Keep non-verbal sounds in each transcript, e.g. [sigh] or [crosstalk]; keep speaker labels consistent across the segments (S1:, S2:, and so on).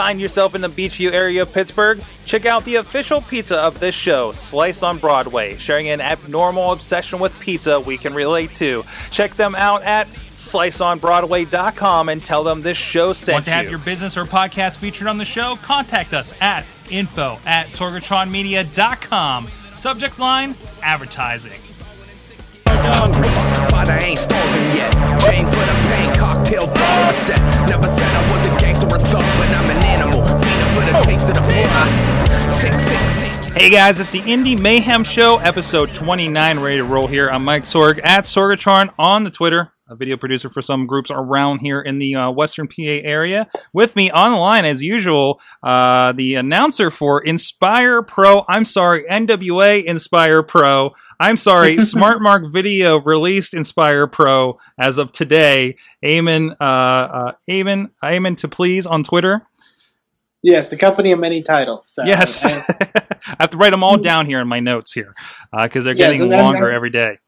S1: Find yourself in the Beechview area of Pittsburgh? Check out the official pizza of this show, Slice on Broadway, sharing an abnormal obsession with pizza we can relate to. Check them out at sliceonbroadway.com and tell them this show sent
S2: Want to have
S1: you.
S2: your business or podcast featured on the show? Contact us at info at sorgatronmedia.com. Subject line advertising.
S3: But I ain't starving yet. Chain for the pain, cocktail bottle set. Never said I was a The taste of the.
S1: Hey guys, it's the Indy Mayhem Show, episode 29, ready to roll here. I'm Mike Sorg at Sorgatron on the Twitter, a video producer for some groups around here in the uh, Western PA area. With me on the line, as usual, uh, the announcer for Inspire Pro. I'm sorry, NWA Inspire Pro. I'm sorry, [laughs] Smart Mark Video released Inspire Pro as of today. Eamon, uh, uh, Eamon, Eamon to please on Twitter.
S4: Yes, the company of many titles. So,
S1: Yes, [laughs]
S4: I-
S1: have to write them all down here in my notes here because they're
S4: Yes,
S1: getting longer every day.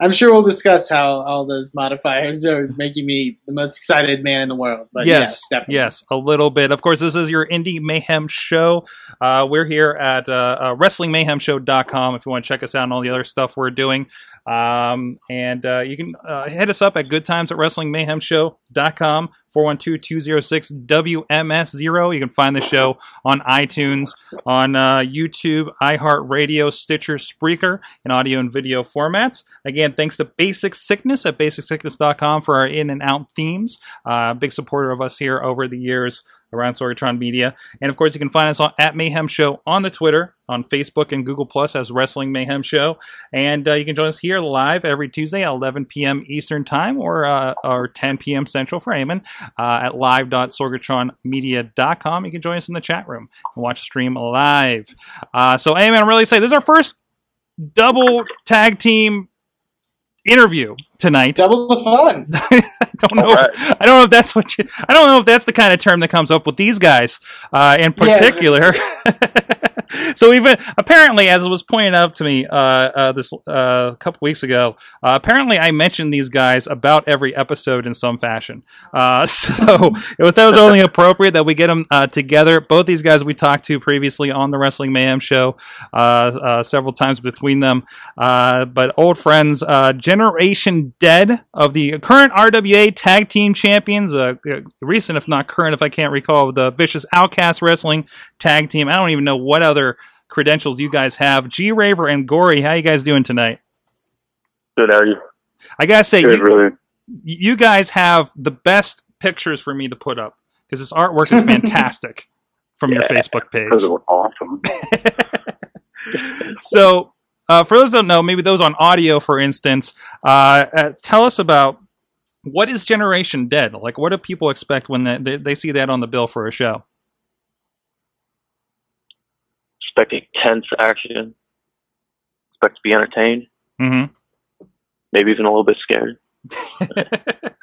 S4: I'm sure we'll discuss how all those modifiers are making me the most excited man in the world. But yes,
S1: yes,
S4: definitely.
S1: yes, a little bit. Of course, this is your Indy Mayhem show. Uh, we're here at uh, uh, WrestlingMayhemShow.com if you want to check us out and all the other stuff we're doing. Um, and uh, you can uh, hit us up at Good Times at WrestlingMayhemShow.com, 412-206-WMS0. You can find the show on iTunes, on uh, YouTube, iHeartRadio, Stitcher, Spreaker, in audio and video formats. Again, thanks to Basic Sickness at BasicSickness.com for our in and out themes. Uh, big supporter of us here over the years around Sorgatron Media. And of course, you can find us on, at Mayhem Show on the Twitter, on Facebook and Google Plus as Wrestling Mayhem Show. And uh, you can join us here live every Tuesday at 11 p.m. Eastern Time or, uh, or 10 p.m. Central for Eamon uh, at live.sorgatronmedia.com. You can join us in the chat room and watch stream live. Uh, so, Eamon, I'm really excited. This is our first double tag team interview tonight.
S4: Double the fun. [laughs]
S1: I don't know.
S5: All right.
S1: I don't know if that's what you. I don't know if that's the kind of term that comes up with these guys uh, in
S4: Yeah.
S1: particular. [laughs] so even apparently, as it was pointed out to me uh, uh, this uh, a couple weeks ago, uh, apparently I mentioned these guys about every episode in some fashion. Uh, [laughs] so it was, that was only appropriate that we get them uh, together. Both these guys we talked to previously on the Wrestling Mayhem show uh, uh, several times between them, uh, but old friends, uh, Generation Dead of the current RWA Tag Team Champions, uh, recent if not current, if I can't recall, the Vicious Outcast Wrestling Tag Team. I don't even know what other credentials you guys have. G Raver and Gory, how you guys doing tonight?
S5: Good, how are you?
S1: I gotta say,
S5: Good,
S1: you,
S5: really.
S1: you guys have the best pictures for me to put up because this artwork is fantastic [laughs] from your Facebook page.
S5: Those awesome. [laughs]
S1: so uh, for those that don't know, maybe those on audio, for instance, uh, uh, tell us about what is Generation Dead? Like, what do people expect when they, they, they see that on the bill for a show?
S5: Expect intense action. Expect to be entertained.
S1: hmm
S5: Maybe even a little bit scared. [laughs]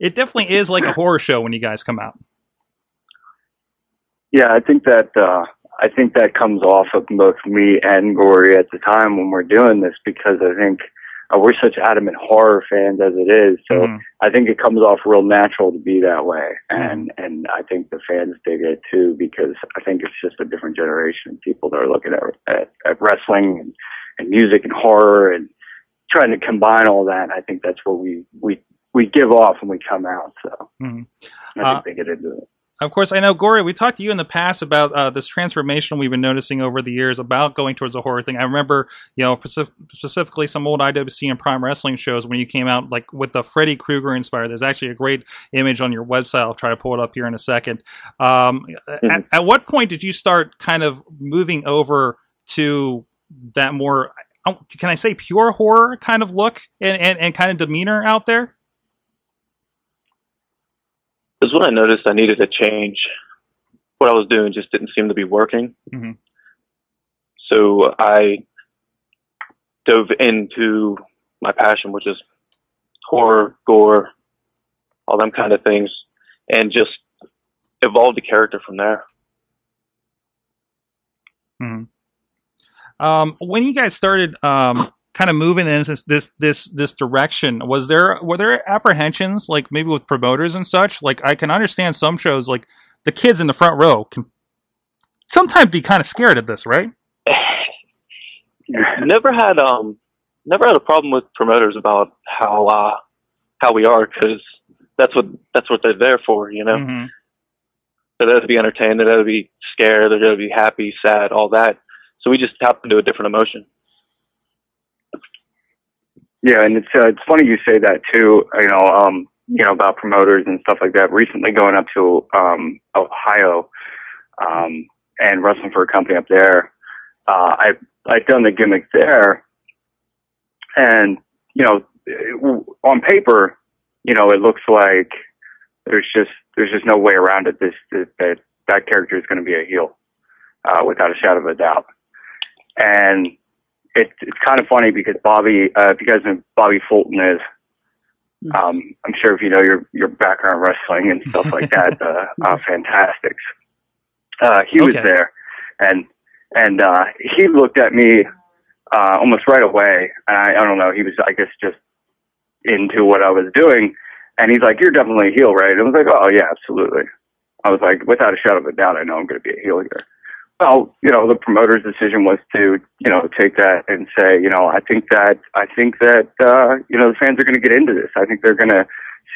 S1: it definitely is like a horror show when you guys come out.
S6: Yeah, I think that uh, I think that comes off of both me and Gory at the time when we're doing this because I think uh, we're such adamant horror fans as it is. So
S1: Mhm.
S6: I think it comes off real natural to be that way, and and I think the fans dig it too because I think it's just a different generation of people that are looking at at, at wrestling and, and music and horror and trying to combine all that. I think that's what we we we give off when we come out. So
S1: Mhm.
S6: I
S1: Uh,
S6: think they get into it.
S1: Of course, I know, Gory, we talked to you in the past about uh, this transformation we've been noticing over the years about going towards a horror thing. I remember, you know, speci- specifically some old IWC and Prime Wrestling shows when you came out, like with the Freddy Krueger inspired. There's actually a great image on your website. I'll try to pull it up here in a second. Um, at, at what point did you start kind of moving over to that more, oh, can I say pure horror kind of look and, and, and kind of demeanor out there?
S5: Is when I noticed I needed to change. What I was doing just didn't seem to be working.
S1: Mhm.
S5: So I dove into my passion, which is horror, gore, all them kind of things, and just evolved the character from there.
S1: Um, when you guys started um, kind of moving in this this this this direction, was there were there apprehensions like maybe with promoters and such? Like I can understand some shows like the kids in the front row can sometimes be kind of scared of this, right? [laughs]
S5: never had um never had a problem with promoters about how uh how we are because that's what that's what they're there for you know
S1: Mhm.
S5: they're there to be entertained they're there to be scared they're there to be happy sad all that so we just tap into a different emotion
S6: Yeah, and it's uh, it's funny you say that too. You know, um, you know about promoters and stuff like that. Recently, going up to um, Ohio um, and wrestling for a company up there, uh, I I'd done the gimmick there, and you know, on paper, you know, it looks like there's just there's just no way around it. This, this that that character is going to be a heel, uh, without a shadow of a doubt, and it, it's kind of funny because Bobby, uh, if you guys know Bobby Fulton is, um, I'm sure if you know your your background wrestling and stuff like that, [laughs] uh, uh, Fantastics. Uh, he was there, and and uh, he looked at me uh, almost right away. And I, I don't know, he was I guess just into what I was doing, and he's like, "You're definitely a heel, right?" And I was like, "Oh yeah, absolutely." I was like, without a shadow of a doubt, I know I'm going to be a heel here. Well, you know, the promoter's decision was to, you know, take that and say, you know, I think that, I think that, uh, you know, the fans are going to get into this. I think they're going to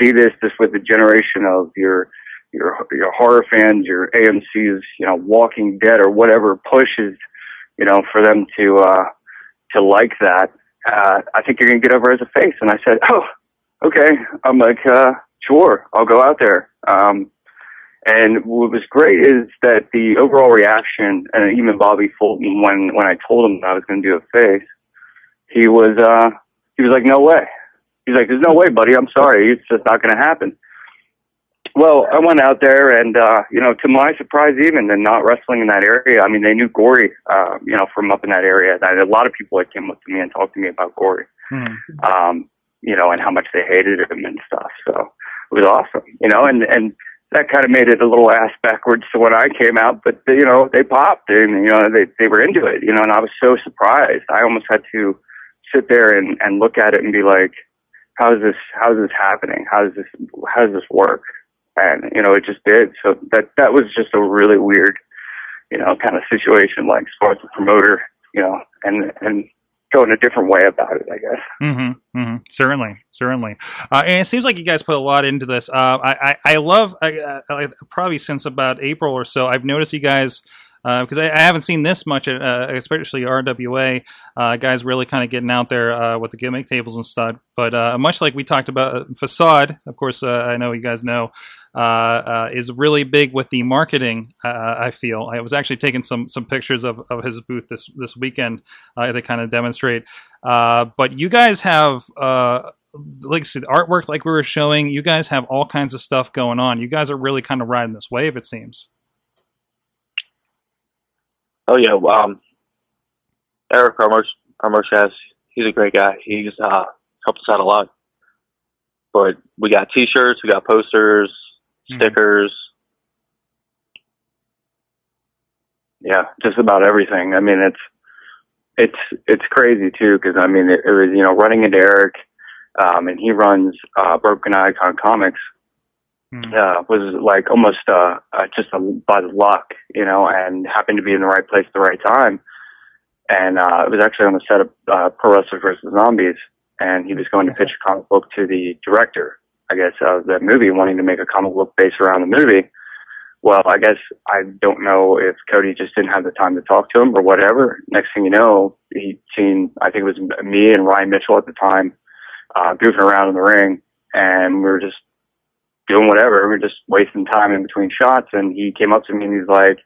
S6: see this, this with the generation of your, your, your horror fans, your AMC's, you know, Walking Dead or whatever pushes, you know, for them to, uh, to like that. Uh, I think you're going to get over as a face. And I said, oh, okay. I'm like, uh, sure, I'll go out there. Um, and what was great is that the overall reaction, and even Bobby Fulton, when when I told him that I was going to do a face, he was uh he was like, "No way." He's like, "There's no way, buddy. I'm sorry. It's just not going to happen." Well, I went out there, and uh, you know, to my surprise, even and not wrestling in that area. I mean, they knew Gory, uh, you know, from up in that area. That a lot of people that came up to me and talked to me about Gory
S1: Mhm.
S6: um, you know, and how much they hated him and stuff. So it was awesome, you know, and, and that kind of made it a little ass backwards to when I came out, but you know, they popped and, you know, they, they were into it, you know, and I was so surprised. I almost had to sit there and, and look at it and be like, how is this, how is this happening? How does this, how does this work? And, you know, it just did. So that, that was just a really weird, you know, kind of situation, like as far as the promoter, you know, and, and going a different way about it, I guess.
S1: Mm-hmm, mm-hmm. Certainly, certainly. Uh, and it seems like you guys put a lot into this. Uh, I, I, I love, I, I, probably since about April or so, I've noticed you guys, because I, I haven't seen this much, uh, especially RWA, uh, guys really kind of getting out there uh, with the gimmick tables and stuff. But uh, much like we talked about, uh, Facade, of course, uh, I know you guys know, uh, uh, is really big with the marketing. Uh, I feel I was actually taking some some pictures of, of his booth this this weekend uh, to kind of demonstrate. Uh, but you guys have, uh, like I said, artwork like we were showing. You guys have all kinds of stuff going on. You guys are really kind of riding this wave. It seems.
S5: oh yeah um eric our guys he's a great guy he's uh helped us out a lot but we got t-shirts we got posters
S1: Mhm.
S5: stickers
S6: Yeah, just about everything. I mean, it's it's it's crazy too because I mean, it, it was you know running into Eric, um, and he runs uh, Broken Icon Comics.
S1: Mhm.
S6: Uh, was like almost uh, uh, just a, by the luck, you know, and happened to be in the right place at the right time. And uh, it was actually on the set of uh, Pro Wrestlers vs Zombies, and he was going to pitch a comic book to the director, I guess, of that movie, wanting to make a comic book based around the movie. Well, I guess I don't know if Cody just didn't have the time to talk to him or whatever. Next thing you know, he'd seen, I think it was me and Ryan Mitchell at the time, uh, goofing around in the ring and we were just doing whatever. We were just wasting time in between shots. And he came up to me and he's like,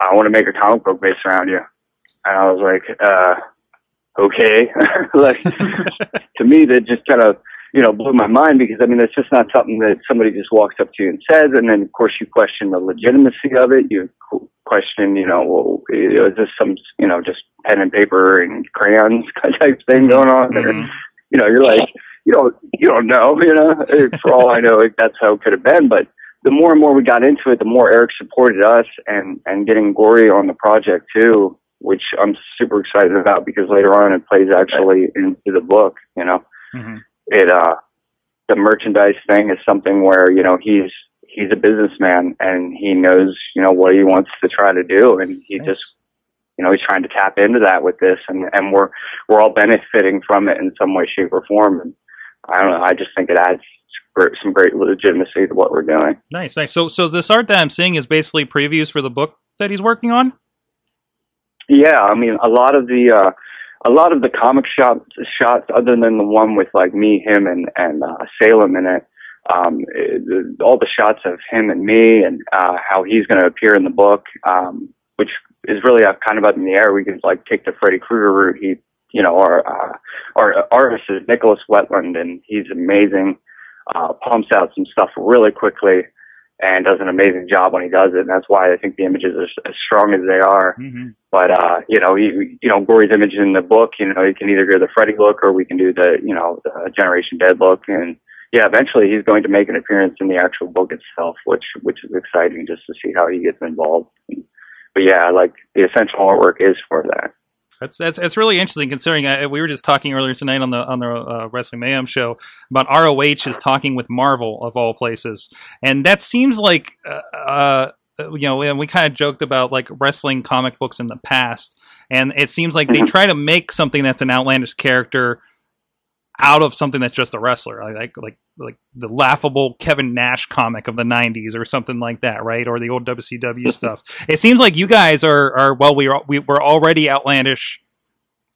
S6: I want to make a comic book based around you. And I was like, uh, okay. [laughs] like, [laughs] to me, that just kind of, you know, blew my mind because I mean, it's just not something that somebody just walks up to you and says. And then, of course, you question the legitimacy of it. You question, you know, well, is this some, you know, just pen and paper and crayons [laughs] type thing going on? Or,
S1: Mhm.
S6: you know, you're like, you don't, you don't know, [laughs] you know, for all I know, that's how it could have been. But the more and more we got into it, the more Eric supported us and, and getting Gory on the project too, which I'm super excited about because later on it plays actually into the book, you know
S1: Mhm.
S6: It uh the merchandise thing is something where you know he's he's a businessman and he knows, you know, what he wants to try to do. And he
S1: Nice.
S6: just, you know, he's trying to tap into that with this and, and we're, we're all benefiting from it in some way, shape or form. And I don't know. I just think it adds some great legitimacy to what we're doing.
S1: Nice, nice. So, so this art that I'm seeing is basically previews for the book that he's working on.
S6: Yeah. I mean, a lot of the, uh, a lot of the comic shop shots, other than the one with like me, him, and and uh, Salem in it, um, it, all the shots of him and me, and uh, how he's going to appear in the book, um, which is really uh, kind of up in the air. We could like take the Freddy Krueger route. He, you know, our uh, our artist is Nicholas Wetland, and he's amazing. Uh, pumps out some stuff really quickly, and does an amazing job when he does it. And that's why I think the images are as strong as they are.
S1: Mm-hmm.
S6: But uh, you know, you, you know, Gory's image in the book, you know, you can either go the Freddy look or we can do the, you know, the Generation Dead look. And yeah, eventually he's going to make an appearance in the actual book itself, which which is exciting just to see how he gets involved. But yeah, like the essential artwork is for that.
S1: That's that's it's really interesting considering uh, we were just talking earlier tonight on the on the uh, Wrestling Mayhem show about ROH is talking with Marvel of all places, and that seems like uh, uh, you know and we kind of joked about like wrestling comic books in the past, and it seems like they try to make something that's an outlandish character out of something that's just a wrestler, like like like the laughable Kevin Nash comic of the '90s or something like that, right? Or the old WCW [laughs] stuff. It seems like you guys are are well, we are we, we're already outlandish,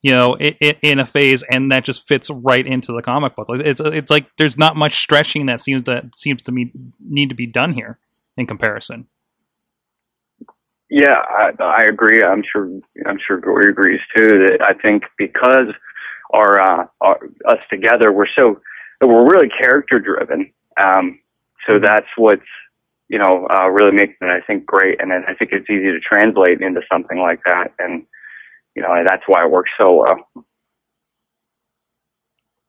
S1: you know, in, in a phase, and that just fits right into the comic book. It's it's like there's not much stretching that seems to seems to me need to be done here in comparison.
S6: Yeah, I, I agree. I'm sure. I'm sure Gory agrees too. That I think because our, uh, our us together, we're so we're really character driven. Um, so that's what's you know uh, really making it, I think, great. And then I think it's easy to translate into something like that. And you know that's why it works so well.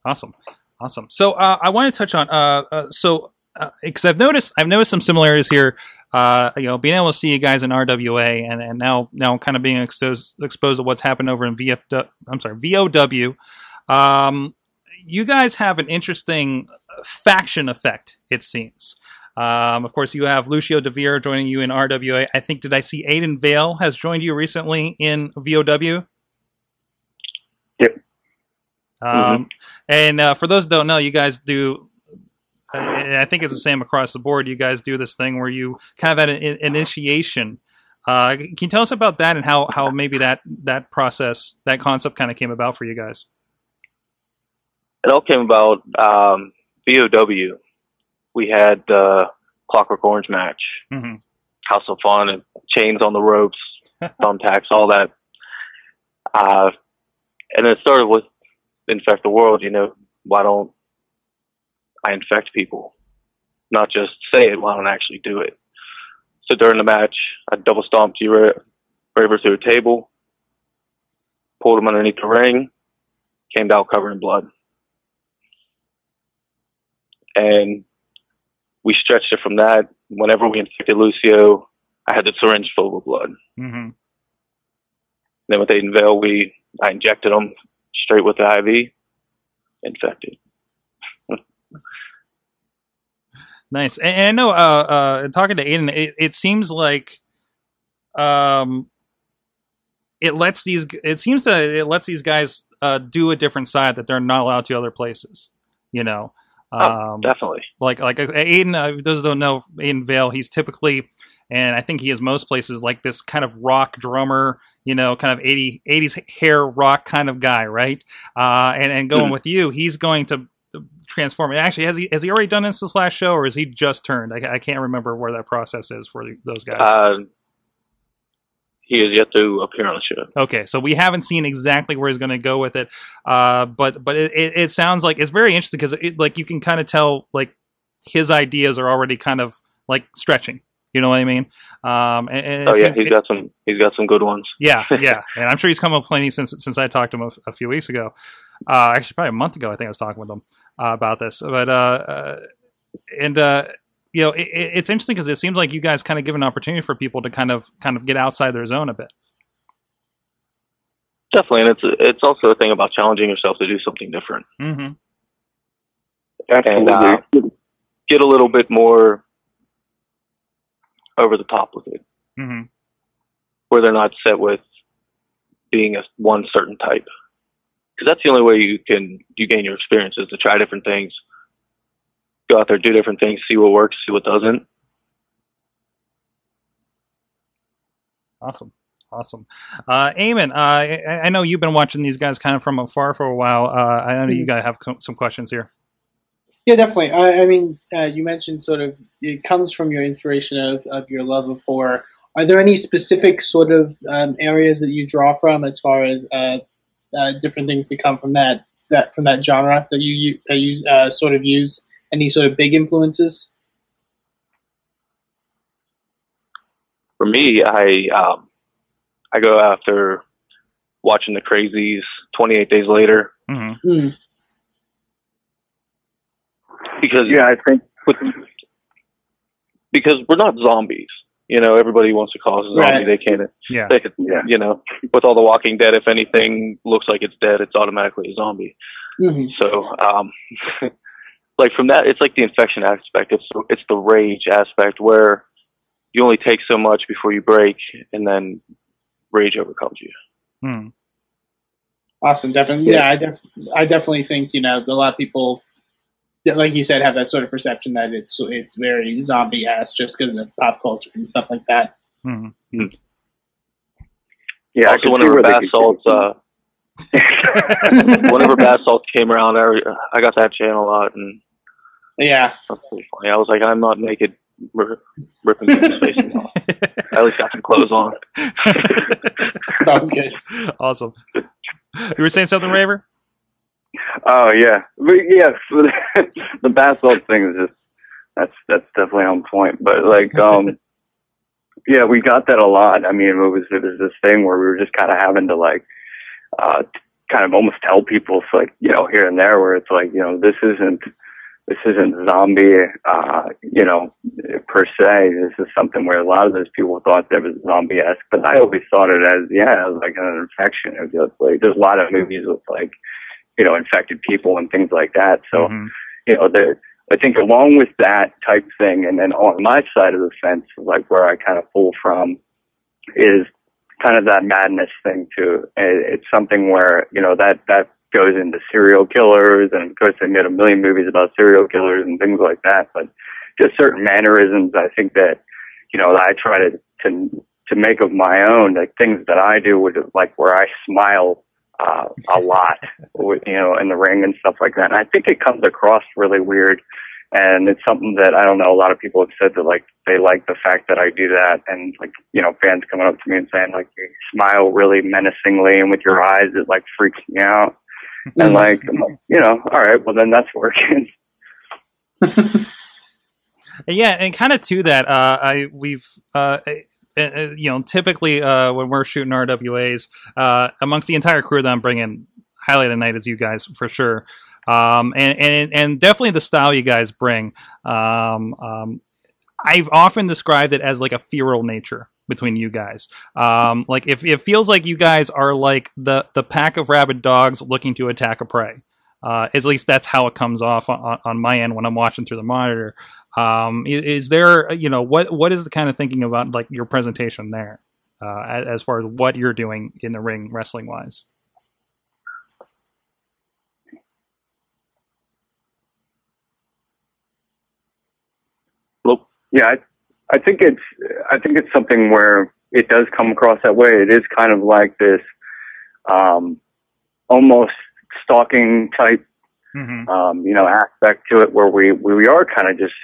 S1: Awesome, awesome. So uh, I want to touch on uh, uh so because I've noticed I've noticed some similarities here. Uh, you know, being able to see you guys in RWA and, and now now kind of being exposed exposed to what's happened over in VFW. I'm sorry, VOW. Um, you guys have an interesting faction effect. It seems. Um, of course, you have Lucio Devere joining you in RWA. I think did I see Aiden Vale has joined you recently in VOW?
S6: Yep.
S1: Um, And uh, for those who don't know, you guys do. Uh, I think it's the same across the board. You guys do this thing where you kind of at an in- initiation. Uh, can you tell us about that and how, how maybe that that process that concept kind of came about for you guys?
S5: It all came about um, VOW. We had uh, Clockwork Orange match,
S1: Mm-hmm.
S5: House of Fun, and chains on the ropes, [laughs] thumbtacks, all that. Uh, and it started with infect the world. You know, why don't I infect people? Not just say it. Why don't I actually do it? So during the match, I double stomped you Raver through a table, pulled him underneath the ring, came out covered in blood. And we stretched it from that. Whenever we infected Lucio, I had the syringe full with blood.
S1: Mm-hmm.
S5: Then with Aiden Vale, we I injected him straight with the IV, infected. [laughs]
S1: Nice. And, and I know, uh, uh, talking to Aiden, it, it seems like, um, it lets these. It seems that it lets these guys uh, do a different side that they're not allowed to other places. You know,
S5: Oh,
S1: um,
S5: Definitely.
S1: like like uh, Aiden. Uh, those don't know Aiden Vale, he's typically, and I think he is most places like this kind of rock drummer. You know, kind of 80, 80s hair rock kind of guy, right? Uh, and and going
S5: Mhm.
S1: with you, he's going to transform it. Actually, has he has he already done this this last show, or is he just turned? I, I can't remember where that process is for the, those guys.
S5: Uh, he is yet to appear on the show.
S1: Okay, so we haven't seen exactly where he's going to go with it, uh, but but it, it, it sounds like it's very interesting because like you can kind of tell like his ideas are already kind of like stretching. You know what I mean? Um, and, and
S5: Oh yeah, he's got some. He's got some good ones.
S1: yeah, [laughs] yeah, and I'm sure he's come up plenty since since I talked to him a, a few weeks ago. Uh, actually, probably a month ago, I think I was talking with him uh, about this. But uh, uh, and uh, you know, it, it- it's interesting because it seems like you guys kind of give an opportunity for people to kind of kind of get outside their zone a bit.
S5: Definitely, and it's it's also a thing about challenging yourself to do something different
S1: Mm-hmm.
S5: and uh, get a little bit more over the top with it,
S1: mm-hmm.
S5: where they're not set with being a one certain type. Because that's the only way you can you gain your experience is to try different things, go out there, do different things, see what works, see what doesn't.
S1: Awesome. Awesome. Uh, Eamon, uh, I, I know you've been watching these guys kind of from afar for a while. Uh, I know you
S4: Mhm.
S1: guys have co- some questions here.
S4: Yeah, definitely. I, I mean, uh, you mentioned sort of it comes from your inspiration of, of your love of horror. Are there any specific sort of um, areas that you draw from as far as uh, uh, different things that come from that that from that genre that you you- that you uh, sort of use? Any sort of big influences?
S5: For me, I um, I go after watching the Crazies, Twenty Eight Days Later,
S1: hmm
S4: Hmm.
S5: because
S6: Yeah, I think
S5: because we're not zombies. You know, everybody wants to call us a zombie.
S4: Right.
S5: They can't.
S1: Yeah.
S5: They could,
S6: Yeah.
S5: you know, with all the Walking Dead, if anything looks like it's dead, it's automatically a zombie.
S4: hmm
S5: So, um, [laughs] like from that, it's like the infection aspect. It's it's the rage aspect where you only take so much before you break, and then rage overcomes you.
S1: Hmm.
S4: Awesome, definitely. Yeah, I, def- I definitely think you know a lot of people, like you said, have that sort of perception that it's it's very zombie ass just because of pop culture and stuff like that.
S1: Hmm.
S6: yeah. I
S5: also,
S6: could see
S5: whenever
S6: where they
S5: bath
S6: could-
S5: salts, uh, [laughs] whenever bath salts came around, I, I got that channel a lot, and
S4: Yeah,
S5: that's pretty funny. I was like, I'm not naked, r- ripping people's faces off. I at least got some clothes on. [laughs]
S4: sounds good.
S1: awesome. You were saying something, Raver?
S6: Oh yeah, but yeah. [laughs] The, the bath thing is just that's that's definitely on point. But like, um, [laughs] yeah, we got that a lot. I mean, it was it was this thing where we were just kind of having to like, uh, kind of almost tell people, it's like you know, here and there, where it's like you know, this isn't this isn't zombie, uh, you know, per se. This is something where a lot of those people thought there was zombie esque, but I always thought it as yeah, it was like an infection. It was like there's a lot of movies with like you know, infected people and things like that. So,
S1: Mhm.
S6: you know, there, I think along with that type thing, and then on my side of the fence, like where I kind of pull from, is kind of that madness thing too. It's something where you know that that goes into serial killers, and of course they made a million movies about serial killers and things like that. But just certain mannerisms, I think that you know that I try to to to make of my own, like things that I do would like where I smile uh, a [laughs] lot, with, you know, in the ring and stuff like that. And I think it comes across really weird. And it's something that I don't know. A lot of people have said that like they like the fact that I do that, and like you know, fans coming up to me and saying like you smile really menacingly and with your eyes, it like freaks me out. And like, you know, all right, well then that's working. [laughs]
S1: Yeah, and kind of to that, uh, I we've uh, uh, uh, you know typically uh, when we're shooting RWAs uh, amongst the entire crew that I'm bringing, highlight of night is you guys for sure, um, and and and definitely the style you guys bring. Um, um, I've often described it as like a feral nature between you guys. Um, like if it feels like you guys are like the the pack of rabid dogs looking to attack a prey. Uh, at least that's how it comes off on, on- my end when I'm watching through the monitor. Um, i- is, there, you know, what what is the kind of thinking about like your presentation there, uh, as, as far as what you're doing in the ring wrestling wise?
S6: Yeah, I think it's I think it's something where it does come across that way. It is kind of like this um, almost stalking type
S1: Mm-hmm.
S6: um, you know aspect to it, where we we are kind of just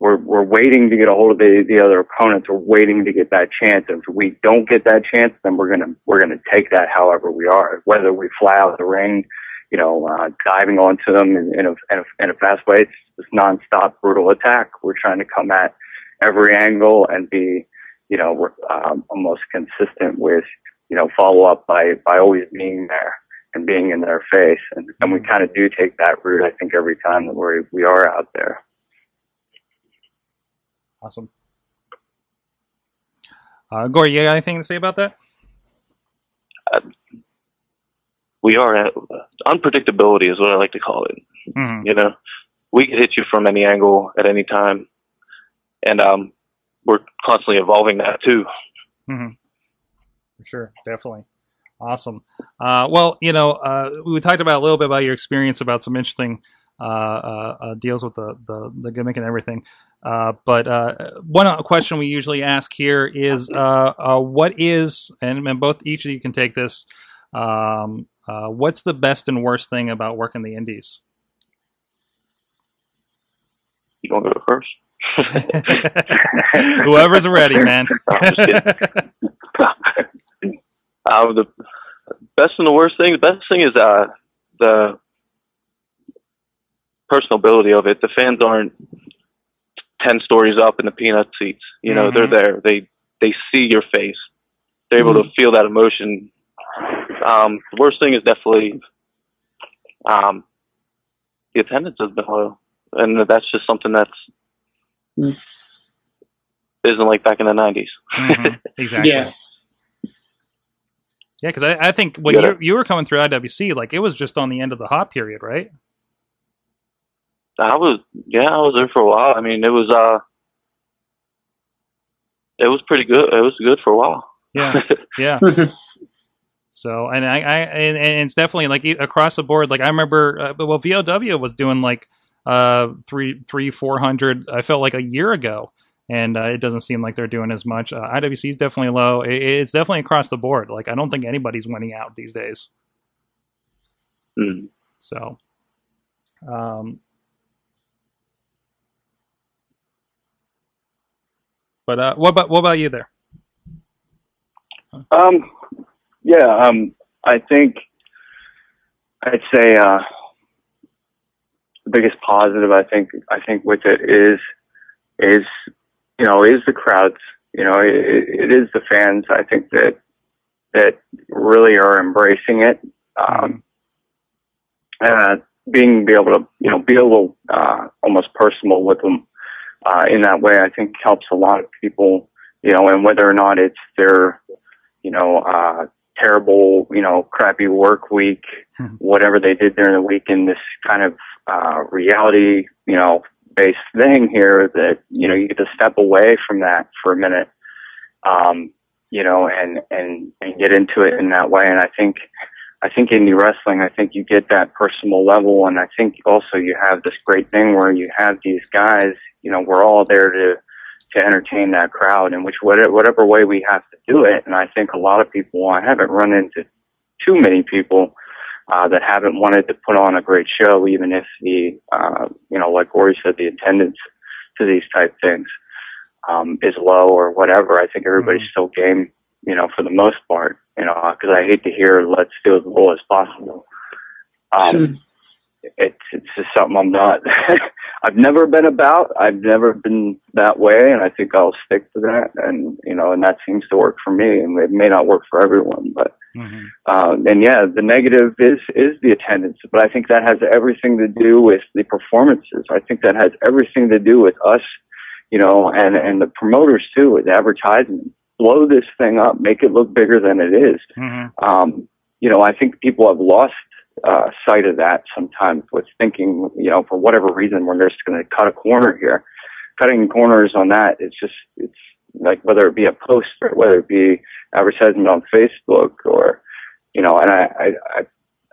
S6: we're we're waiting to get a hold of the the other opponents. We're waiting to get that chance. and If we don't get that chance, then we're gonna we're gonna take that however we are, whether we fly out of the ring, you know, uh, diving onto them in, in, a, in a in a fast way. It's just nonstop brutal attack. We're trying to come at every angle and be, you know, we're, um, almost consistent with, you know, follow up by by always being there and being in their face. And, and we kind of do take that route, I think, every time that we we are out there.
S1: Awesome. Uh, Gory, you got anything to say about that?
S5: we are at unpredictability is what I like to call it.
S1: Mm-hmm.
S5: You know, we can hit you from any angle at any time, and um, we're constantly evolving that too.
S1: hmm For sure, definitely. Awesome. Uh, well, you know, uh, we talked about a little bit about your experience about some interesting uh, uh, uh, deals with the, the the gimmick and everything. Uh, but uh, one question we usually ask here is, uh, uh, what is, and, and both each of you can take this. Um, uh, what's the best and worst thing about working the indies?
S5: You want to go first? [laughs]
S1: Whoever's ready, man.
S5: I'm just kidding. [laughs] uh, the best and the worst thing. The best thing is uh, the personability of it. The fans aren't ten stories up in the peanut seats. You know,
S1: Mhm.
S5: they're there. They they see your face. They're able to feel that emotion. Um, the worst thing is definitely um, the attendance has been low, and that's just something that's. Isn't like back in the nineties.
S1: Mhm, [laughs] Exactly.
S4: Yeah.
S1: Yeah, because I, I think when you you were coming through IWC, like it was just on the end of the hot period, right?
S5: I was yeah, I was there for a while. I mean, it was uh, it was pretty good. It was good for a while.
S1: Yeah, [laughs] yeah. [laughs] So and I, I and, and it's definitely like across the board. Like I remember, uh, well, VOW was doing like uh three three four hundred. I felt like a year ago, and uh, it doesn't seem like they're doing as much. Uh, IWC is definitely low. It, it's definitely across the board. Like I don't think anybody's winning out these days.
S5: Mm.
S1: So, um, but uh, what about what about you there?
S6: Um, yeah, um, I think I'd say uh, the biggest positive I think I think with it is is you know is the crowds. You know, it, it is the fans. I think that that really are embracing it. Um, uh, being be able to you know be a little uh, almost personal with them uh, in that way, I think helps a lot of people. You know, and whether or not it's their you know, uh, terrible, you know, crappy work week,
S1: Mhm.
S6: whatever they did during the week in this kind of, uh, reality, you know, based thing here that, you know, you get to step away from that for a minute, um, you know, and, and, and get into it in that way. And I think, I think indie wrestling, I think you get that personal level. And I think also you have this great thing where you have these guys, you know, we're all there to, to entertain that crowd in which whatever, whatever way we have to do it. And I think a lot of people, I haven't run into too many people uh, that haven't wanted to put on a great show, even if the, uh, you know, like Gory said, the attendance to these type things um, is low or whatever. I think everybody's still game, you know, for the most part, you know, because I hate to hear let's do as little as possible. Um, it's it's just something I'm not. [laughs] I've never been about. I've never been that way, and I think I'll stick to that. And you know, and that seems to work for me. And it may not work for everyone, but
S1: Mhm.
S6: um, and yeah, the negative is is the attendance, but I think that has everything to do with the performances. I think that has everything to do with us, you know, and and the promoters too, with advertising. Blow this thing up, make it look bigger than it is
S1: Mhm.
S6: um, you know, I think people have lost uh, sight of that sometimes with thinking, you know, for whatever reason, we're just going to cut a corner here. Cutting corners on that, it's just, it's like whether it be a poster, whether it be advertisement on Facebook or, you know, and I, I,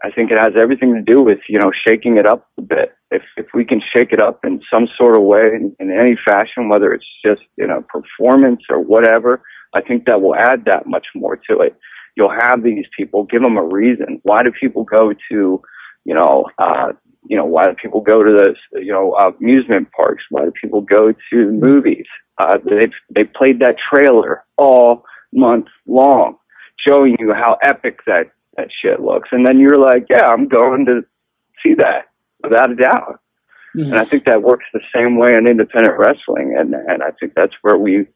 S6: I, think it has everything to do with, you know, shaking it up a bit. If, if we can shake it up in some sort of way, in, in any fashion, whether it's just, you know, performance or whatever, I think that will add that much more to it you'll have these people, give them a reason. Why do people go to, you know, uh, you know, why do people go to the, you know, uh, amusement parks? Why do people go to movies? Uh, they've, they played that trailer all month long, showing you how epic that, that shit looks. And then you're like, yeah, I'm going to see that without a doubt.
S4: Mhm.
S6: And I think that works the same way in independent wrestling. And, and I think that's where we,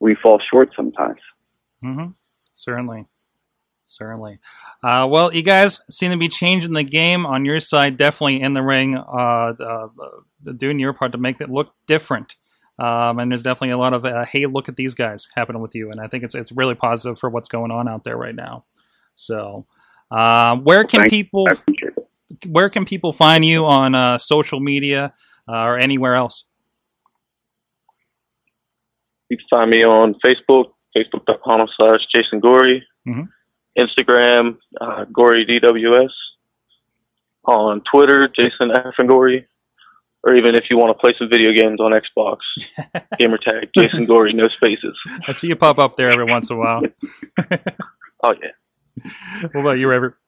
S6: we fall short sometimes.
S1: hmm Certainly. Certainly. Uh, well, you guys seem to be changing the game on your side, definitely in the ring, uh, uh, uh, doing your part to make it look different. Um, and there's definitely a lot of uh, hey, look at these guys happening with you, and I think it's it's really positive for what's going on out there right now. So, uh, where can people
S6: I appreciate it.
S1: where can people find you on uh, social media uh, or anywhere else?
S5: you can find me on Facebook, facebook.com slash Jason Gory,
S1: Mhm.
S5: Instagram, uh, Gory DWS, on Twitter, Jason Effin Gory, or even if you want to play some video games on Xbox, [laughs] gamertag Jason Gory, no spaces.
S1: I see you pop up there every once in a while. [laughs]
S5: Oh yeah.
S1: what about you, Raver?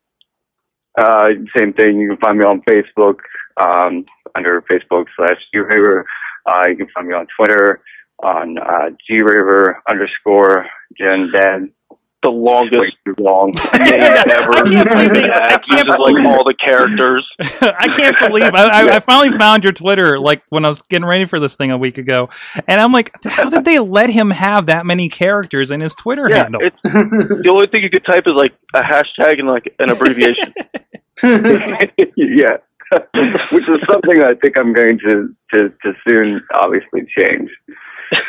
S6: Uh, same thing. You can find me on Facebook um, under Facebook slash graver. Uh, you can find me on Twitter on uh, graver underscore Gen Dead.
S5: The longest
S6: Way too long. [laughs]
S5: name ever.
S1: I can't believe it. I can't
S5: just like all the characters. [laughs]
S1: I can't believe I, I, I finally found your Twitter like when I was getting ready for this thing a week ago, and I'm like, how did they let him have that many characters in his Twitter
S5: Yeah,
S1: handle?
S5: the only thing you could type is like a hashtag and like an abbreviation. [laughs]
S6: yeah. Which is something I think I'm going to, to, to soon obviously change.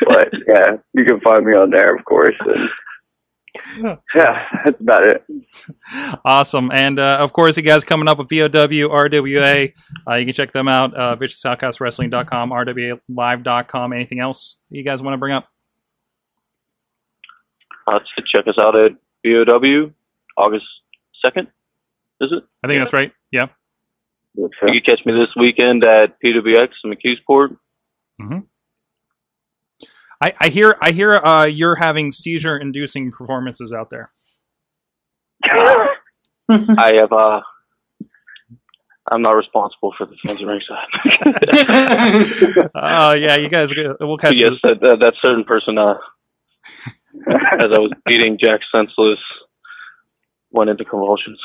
S6: But yeah, you can find me on there, of course. And [laughs] yeah, that's about it.
S1: Awesome. And uh, of course, you guys coming up with VOW, RWA. Uh, you can check them out, uh, ViciousOutcastWrestling.com, RWALive.com. Anything else you guys want to bring up?
S5: Uh, so check us out at VOW August 2nd, is it?
S1: I think that's right. Yeah.
S5: You can catch me this weekend at PWX in McKeesport.
S1: I, I hear I hear uh, you're having seizure inducing performances out there. [laughs]
S5: I have, uh, I'm not responsible for the fans at ringside. [laughs]
S1: Oh yeah, you guys we'll catch
S5: yes, that, that, that certain person, uh, as I was beating Jack senseless, went into convulsions.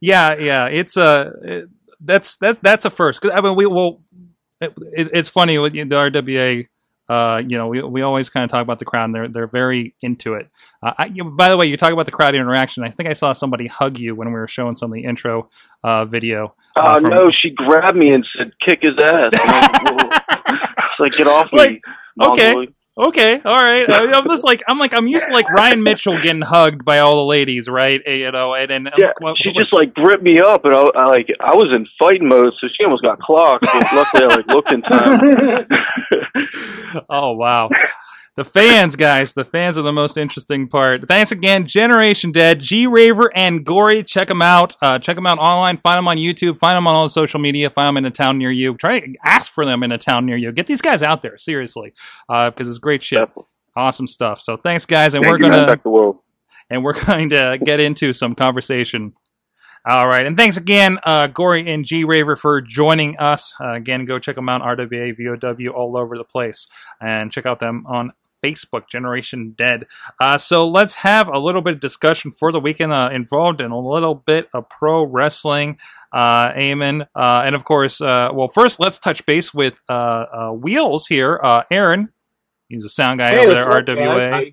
S1: Yeah, yeah. It's uh, it, that's that's that's a first. 'Cause, I mean, we will. It, it, it's funny with the RWA. Uh, you know, we, we always kind of talk about the crowd. And they're they're very into it. Uh, I, you, by the way, you talk about the crowd interaction. I think I saw somebody hug you when we were showing some of the intro uh, video.
S5: Uh,
S1: uh, from-
S5: no, she grabbed me and said, kick his ass. I was like, "Whoa." [laughs] I was like, get off me. [laughs]
S1: Like, okay.
S5: Mongoloid."
S1: Okay, all right. [laughs] I, I'm just like I'm like I'm used to like Ryan Mitchell getting hugged by all the ladies, right? Eh, You know, and then
S5: Yeah,
S1: like,
S5: she just like gripped me up, and I, I like I was in fight mode, so she almost got clocked. Luckily, I like looked in time. [laughs]
S1: oh wow. The fans, guys, the fans are the most interesting part. Thanks again, Generation Dead, G Raver, and Gory. Check them out. Uh, check them out online. Find them on YouTube. Find them on all the social media. Find them in a town near you. Try to ask for them in a town near you. Get these guys out there, seriously, because it's great shit.
S5: Definitely.
S1: Awesome stuff. So thanks, guys, and
S6: Thank
S1: we're gonna
S5: Back the world.
S1: and we're [laughs] going to get into some conversation. All right, and thanks again, uh, Gory and G Raver, for joining us. Uh, again, go check them out, RWA, VOW, all over the place, and check out them on Facebook, Generation Dead. Uh, so let's have a little bit of discussion for the weekend uh, involved in a little bit of pro wrestling. Uh, Eamon, uh, and of course, uh, well, first let's touch base with uh, uh, Wheels here. Uh, Erin, he's a sound guy
S7: Hey,
S1: over
S7: what's
S1: there,
S7: up, guys?
S1: RWA.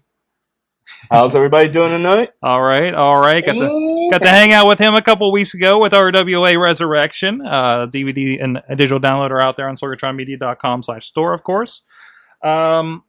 S7: How's everybody doing tonight?
S1: All right, all right. Got to got to hang out with him a couple weeks ago with RWA Resurrection. Uh, DVD and digital download are out there on sorgatronmedia.com slash store, of course. Um,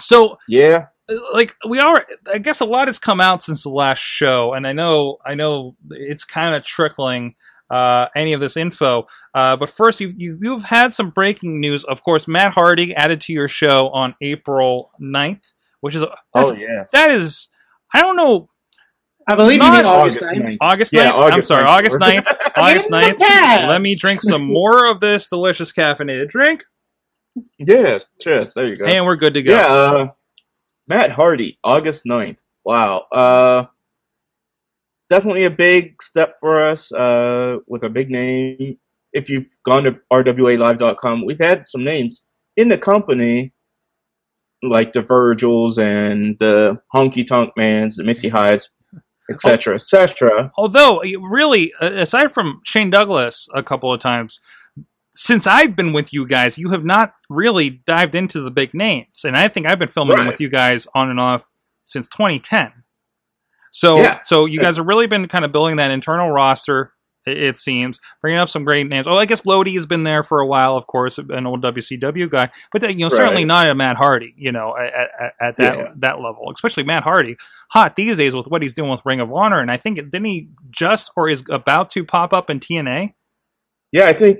S1: so
S7: Yeah.
S1: like we are i guess a lot has come out since the last show and i know i know it's kind of trickling uh, any of this info uh, but first you've, you, you've had some breaking news of course matt hardy added to your show on april 9th which is that's,
S7: Oh yeah.
S1: that is i don't know
S4: I believe you mean August
S7: August
S4: 9th.
S7: 9th.
S1: august 9th
S7: Yeah,
S1: i'm sorry
S7: 9th.
S1: august 9th [laughs] august
S4: In
S1: 9th let me drink some more of this delicious caffeinated drink
S7: Yes. Cheers. There you go.
S1: and we're good to go
S7: Yeah. Uh, Matt Hardy, August 9th. Wow. Uh, it's definitely a big step for us. Uh, with a big name. If you've gone to rwalive.com, we've had some names in the company, like the Virgils and the Honky Tonk Mans, the Missy Hydes, etc., etc.
S1: Although, really, aside from Shane Douglas a couple of times, since I've been with you guys, you have not really dived into the big names, and I think I've been filming
S7: Right.
S1: with you guys on and off since 2010. So,
S7: Yeah.
S1: so you guys have really been kind of building that internal roster. It, seems bringing up some great names. Oh, I guess Lodi has been there for a while, of course, an old WCW guy, but you know certainly not a Matt Hardy. You know, at, at, at that
S7: Yeah.
S1: that level, especially Matt Hardy, hot these days with what he's doing with Ring of Honor, and I think didn't he just or is about to pop up in TNA?
S7: Yeah, I think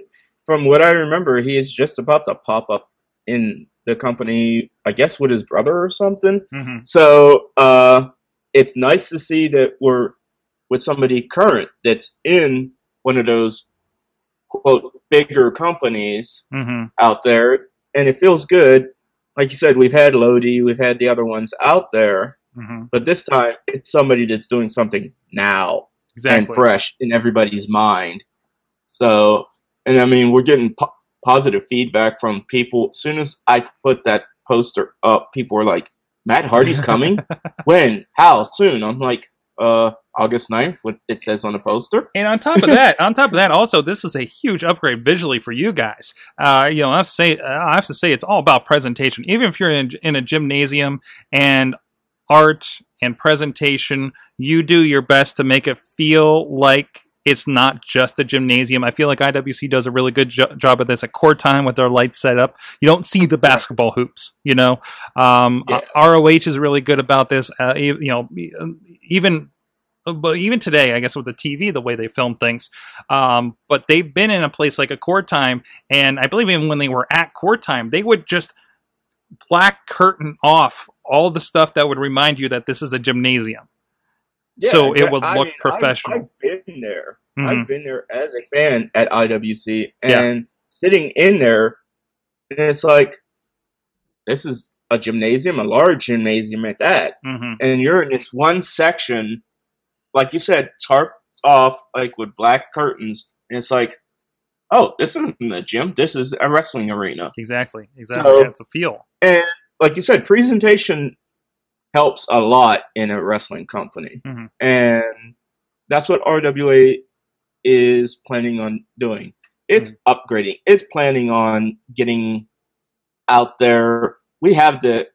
S7: from what I remember, he is just about to pop up in the company, I guess, with his brother or something.
S1: hmm
S7: So uh, it's nice to see that we're with somebody current that's in one of those quote bigger companies
S1: hmm
S7: out there, and it feels good. Like you said, we've had Lodi, we've had the other ones out there,
S1: hmm
S7: but this time it's somebody that's doing something now
S1: Exactly.
S7: and fresh in everybody's mind. So, and I mean, we're getting po- positive feedback from people. As soon as I put that poster up, people were like, Matt Hardy's coming? [laughs] when? How? Soon? I'm like, uh, August 9th, what it says on the poster.
S1: And on top of that, on top of that, also this is a huge upgrade visually for you guys. Uh, you know, I have to say, I have to say, it's all about presentation. Even if you're in, in a gymnasium and art and presentation, you do your best to make it feel like it's not just a gymnasium. I feel like IWC does a really good jo- job of this at court time with their lights set up. You don't see the basketball hoops, you know. Um,
S7: Yeah.
S1: uh, ROH is really good about this. Uh, you know, e- even but even today, I guess with the TV, the way they film things, um, but they've been in a place like a court time, and I believe even when they were at court time, they would just black curtain off all the stuff that would remind you that this is a gymnasium. So it would
S7: I
S1: look
S7: mean,
S1: professional.
S7: I've, been there.
S1: Mhm.
S7: I've been there as a fan at IWC
S1: Yeah.
S7: and sitting in there, and it's like, this is a gymnasium, a large gymnasium at that.
S1: hmm
S7: and you're in this one section, like you said, tarped off like with black curtains, and it's like, oh, this isn't the gym. This is a wrestling arena.
S1: Exactly, exactly.
S7: So-
S1: yeah, it's a feel.
S7: And like you said, presentation helps a lot in a wrestling company,
S1: Mhm.
S7: and that's what RWA is planning on doing. It's upgrading. It's planning on getting out there. We have the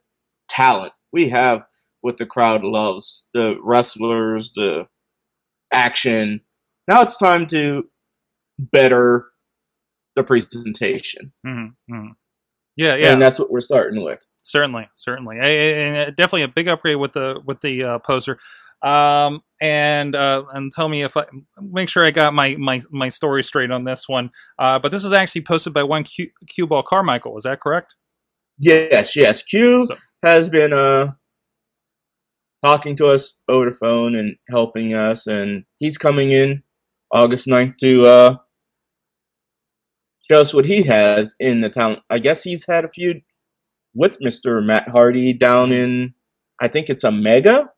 S7: talent. We have what the crowd loves: the wrestlers, the action. Now it's time to better the presentation,
S1: hmm hmm Yeah, yeah.
S7: and that's what we're starting with.
S1: Certainly certainly A- a- and definitely a big upgrade with the with the uh, poster um and uh and tell me if i make sure i got my my my story straight on this one uh but this was actually posted by one q Q ball carmichael is that correct
S7: Yes, yes. Q
S1: So-
S7: has been uh talking to us over the phone and helping us and he's coming in August 9th to uh show us what he has in the town. I guess he's had a feud with Mr. Matt Hardy down in I think it's a mega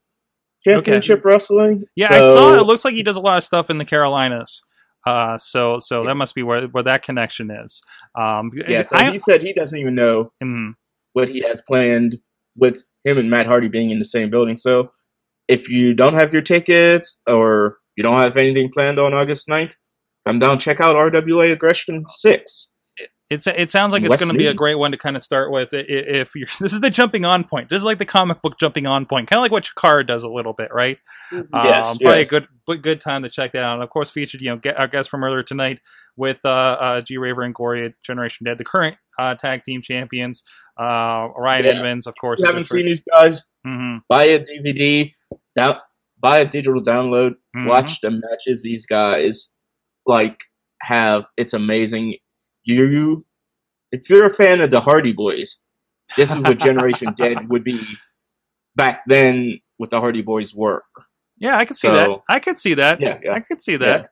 S7: championship wrestling.
S1: yeah i saw it looks like he does a lot of stuff in the carolinas uh so so that must be where where that connection is um
S7: Yeah, so
S1: I,
S7: he said he doesn't even know
S1: mhm.
S7: what he has planned with him and Matt Hardy being in the same building. So if you don't have your tickets or you don't have anything planned on August 9th, come down check out RWA Aggression 6.
S1: It's it sounds like it's going to be a great one to kind of start with. I- i- If you're [laughs] this is the jumping on point. This is like the comic book jumping on point, kind of like what Chikara does a little bit, right?
S7: Yes,
S1: um, probably a
S7: yes.
S1: good good- good time to check that out. And of course, featured you know get our guest from earlier tonight with uh, uh, G Raver and Gory Generation Dead, the current uh, tag team champions. Uh, Ryan
S7: Yeah.
S1: Edmonds, of course.
S7: If you haven't seen these guys,
S1: hmm
S7: buy a DVD, down, buy a digital download,
S1: Mhm.
S7: watch the matches these guys like have. It's amazing. You, if you're a fan of the Hardy Boys, this is what Generation [laughs] Dead would be back then with the Hardy Boys work.
S1: Yeah, I could see
S7: So-
S1: that. I could see that.
S7: Yeah, yeah.
S1: I could see that.
S7: Yeah.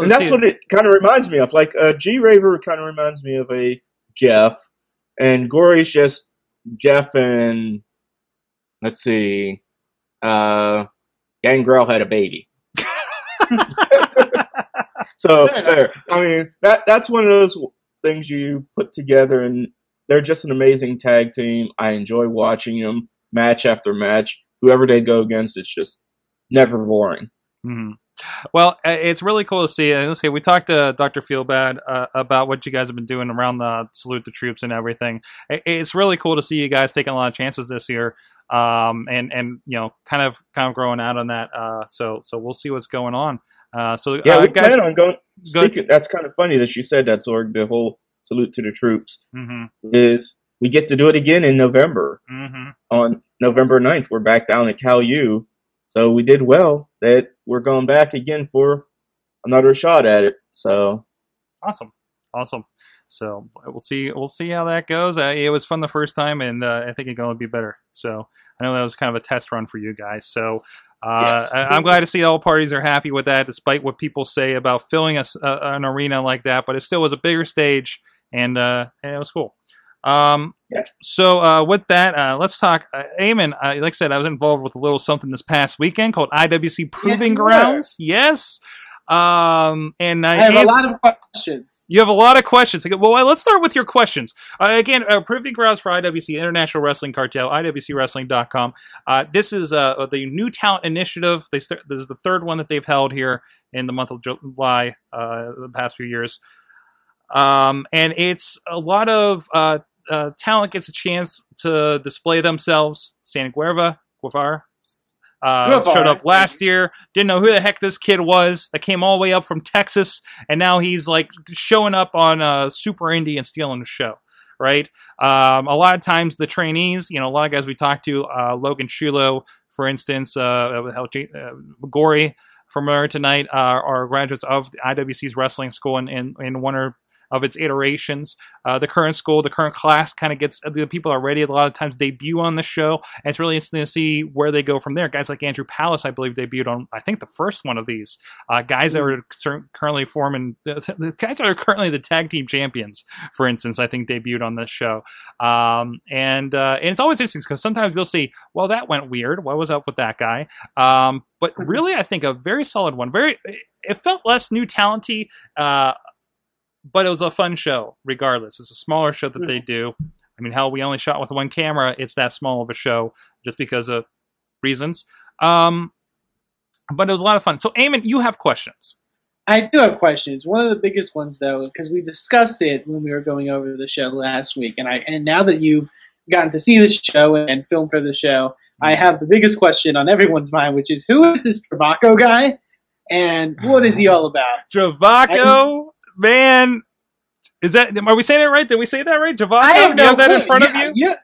S7: And that's what it kind of reminds me of. Like uh, G Raver kind of reminds me of a Jeff, and Gory's just Jeff and let's see, uh, Gangrel had a baby. [laughs] [laughs] so there, I mean that that's one of those things you put together, and they're just an amazing tag team. I enjoy watching them match after match. Whoever they go against, it's just never boring.
S1: hmm Well, it's really cool to see. And let's see, we talked to Dr. Feelbad uh, about what you guys have been doing around the salute the troops and everything. It's really cool to see you guys taking a lot of chances this year, um, and and you know, kind of kind of growing out on that. Uh, so so we'll see what's going on. Uh, so
S7: Yeah,
S1: uh,
S7: we
S1: guys,
S7: plan on going. Speaking, that's kind of funny that you said that, Sorg. The whole salute to the troops
S1: hmm
S7: is we get to do it again in November.
S1: hmm
S7: On November 9th, we're back down at Cal U. So we did well that we're going back again for another shot at it. So
S1: Awesome, awesome. So we'll see. We'll see how that goes. Uh, it was fun the first time, and uh, I think it's going to be better. So I know that was kind of a test run for you guys. So uh,
S4: Yes.
S1: I, I'm glad to see all parties are happy with that, despite what people say about filling a uh, an arena like that. But it still was a bigger stage, and, uh, and it was cool. Um,
S4: Yes.
S1: so uh, with that, uh, let's talk. Uh, Eamon, uh, like I said, I was involved with a little something this past weekend called IWC Proving
S4: were.
S1: Grounds. Yes. Um, and I,
S4: I have a lot of questions.
S1: you have a lot of questions. Well, let's start with your questions. Uh, again, uh, Proving Grounds for IWC, International Wrestling Cartel, IWCWrestling.com. Uh, this is uh, the New Talent Initiative. They start, this is the third one that they've held here in the month of July, uh, the past few years. Um, and it's a lot of uh, uh, talent gets a chance to display themselves. Sammy Guerva, Guevara, uh, showed up last year. Didn't know who the heck this kid was. That came all the way up from Texas, and now he's like showing up on uh, Super Indie and stealing the show. Right. Um, a lot of times the trainees, you know, a lot of guys we talked to, uh, Logan Shulo, for instance, uh, uh, Gory from earlier tonight, uh, are graduates of the IWC's wrestling school in, in, in one or of its iterations. Uh, the current school, the current class kind of gets the people already a lot of times debut on the show. And it's really interesting to see where they go from there. Guys like Andrew Palace, I believe, debuted on, I think, the first one of these. Uh, guys that are cur- currently forming, [laughs] the guys that are currently the tag team champions, for instance, I think debuted on this show. Um, and, uh, and it's always interesting because sometimes you'll see, well, that went weird. What was up with that guy? Um, but really, I think a very solid one. Very, it felt less new talenty. Uh, but it was a fun show regardless. It's a smaller show that they do. I mean, hell, we only shot with one camera. It's that small of a show just because of reasons. Um, but it was a lot of fun. So, Eamon, you have questions.
S4: I do have questions. One of the biggest ones, though, because we discussed it when we were going over the show last week, and I and now that you've gotten to see this show and film for the show, I have the biggest question on everyone's mind, which is who is this Travaco guy, and what is he all about?
S1: Travaco, man. Is that, are we saying it right? Did we say that right? Travaco?
S4: I have
S1: you
S4: no
S1: have that in front of you?
S4: yeah.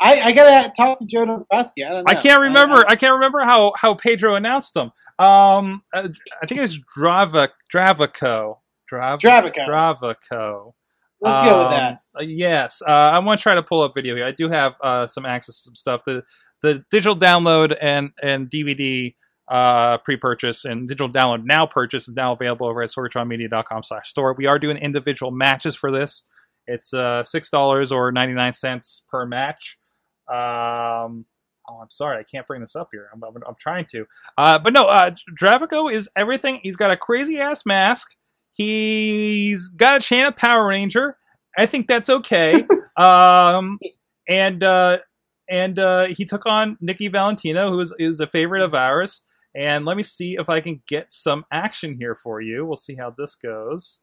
S4: I, I gotta talk to Joe Dombrowski. I don't know.
S1: I can't remember.
S4: I,
S1: I, can't remember how, how Pedro announced them. Um, uh, I think it's Drava, Dravaco. Drav-
S4: Dravaco.
S1: Dravaco.
S4: let's go with
S1: Um,
S4: that.
S1: uh, yes, uh, I want to try to pull up video here. I do have uh, some access to some stuff. The the digital download and and DVD uh, pre-purchase and digital download now purchase is now available over at sorgatronmedia.com slash store. We are doing individual matches for this. It's uh, six dollars or ninety nine cents per match. Um, oh, I'm sorry, I can't bring this up here. I'm, I'm, I'm trying to. Uh, but no, uh, Dravaco is everything. He's got a crazy ass mask. He's got a chain of Power Ranger. I think that's okay. [laughs] um, and uh, and uh, he took on Nikki Valentino, who is, is a favorite of ours. And let me see if I can get some action here for you. We'll see how this goes.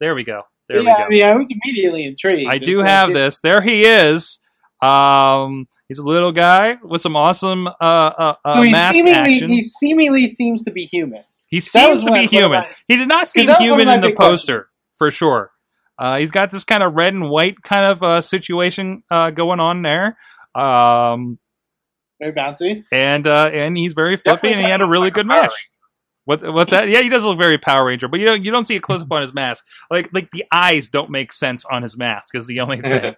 S1: There we go. There
S4: yeah,
S1: we go.
S4: I mean, I was immediately intrigued.
S1: I do
S4: like
S1: have
S4: it-
S1: this. There he is. Um, he's a little guy with some awesome uh, uh, uh,
S4: So he
S1: mask
S4: seemingly,
S1: action.
S4: he seemingly seems to be human.
S1: He seems to be human.
S4: my-
S1: he did not seem
S4: that was one
S1: human in the poster, for sure. Uh, he's got this kind of red and white kind of uh, situation uh, going on there. Um,
S4: Very bouncy.
S1: and uh, and he's very flippy,
S4: Definitely
S1: and he had a really
S4: like
S1: good
S4: a
S1: match. What, what's that? Yeah, he does look very Power Ranger, but you don't you don't see a close up on his mask. Like like the eyes don't make sense on his mask is the only [laughs] thing.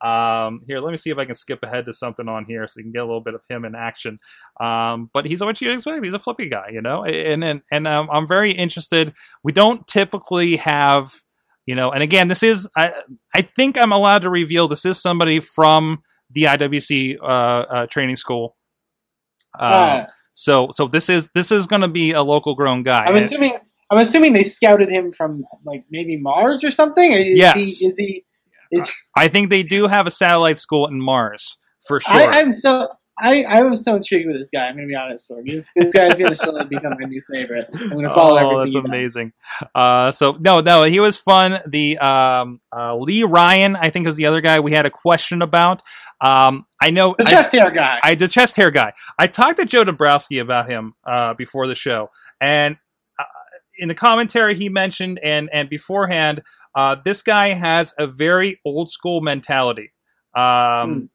S1: um, here, let me see if I can skip ahead to something on here so you can get a little bit of him in action. Um, but he's what you expect. He's a flippy guy, you know. And and and um, I'm very interested. We don't typically have, you know. And again, this is I I think I'm allowed to reveal this is somebody from the IWC uh, uh, training school.
S4: Uh,
S1: so so this is this is going to be a local grown guy.
S4: I'm assuming. I'm assuming they scouted him from like maybe Mars or something. Is
S1: Yes.
S4: He, is he? Is
S1: I think they do have a satellite school in Mars for sure.
S4: I, I'm so. I, I was so intrigued with this guy. I'm gonna be honest. So this, this guy's gonna slowly [laughs] become my new favorite. I'm gonna follow
S1: oh,
S4: everything.
S1: that's amazing. Uh, so no, no, he was fun. The um, uh, Lee Ryan, I think, was the other guy we had a question about. Um, I know
S4: The
S1: I-
S4: chest hair guy.
S1: I the chest hair guy. I talked to Joe Dombrowski about him uh, before the show, and uh, in the commentary he mentioned and and beforehand, uh, this guy has a very old school mentality, um,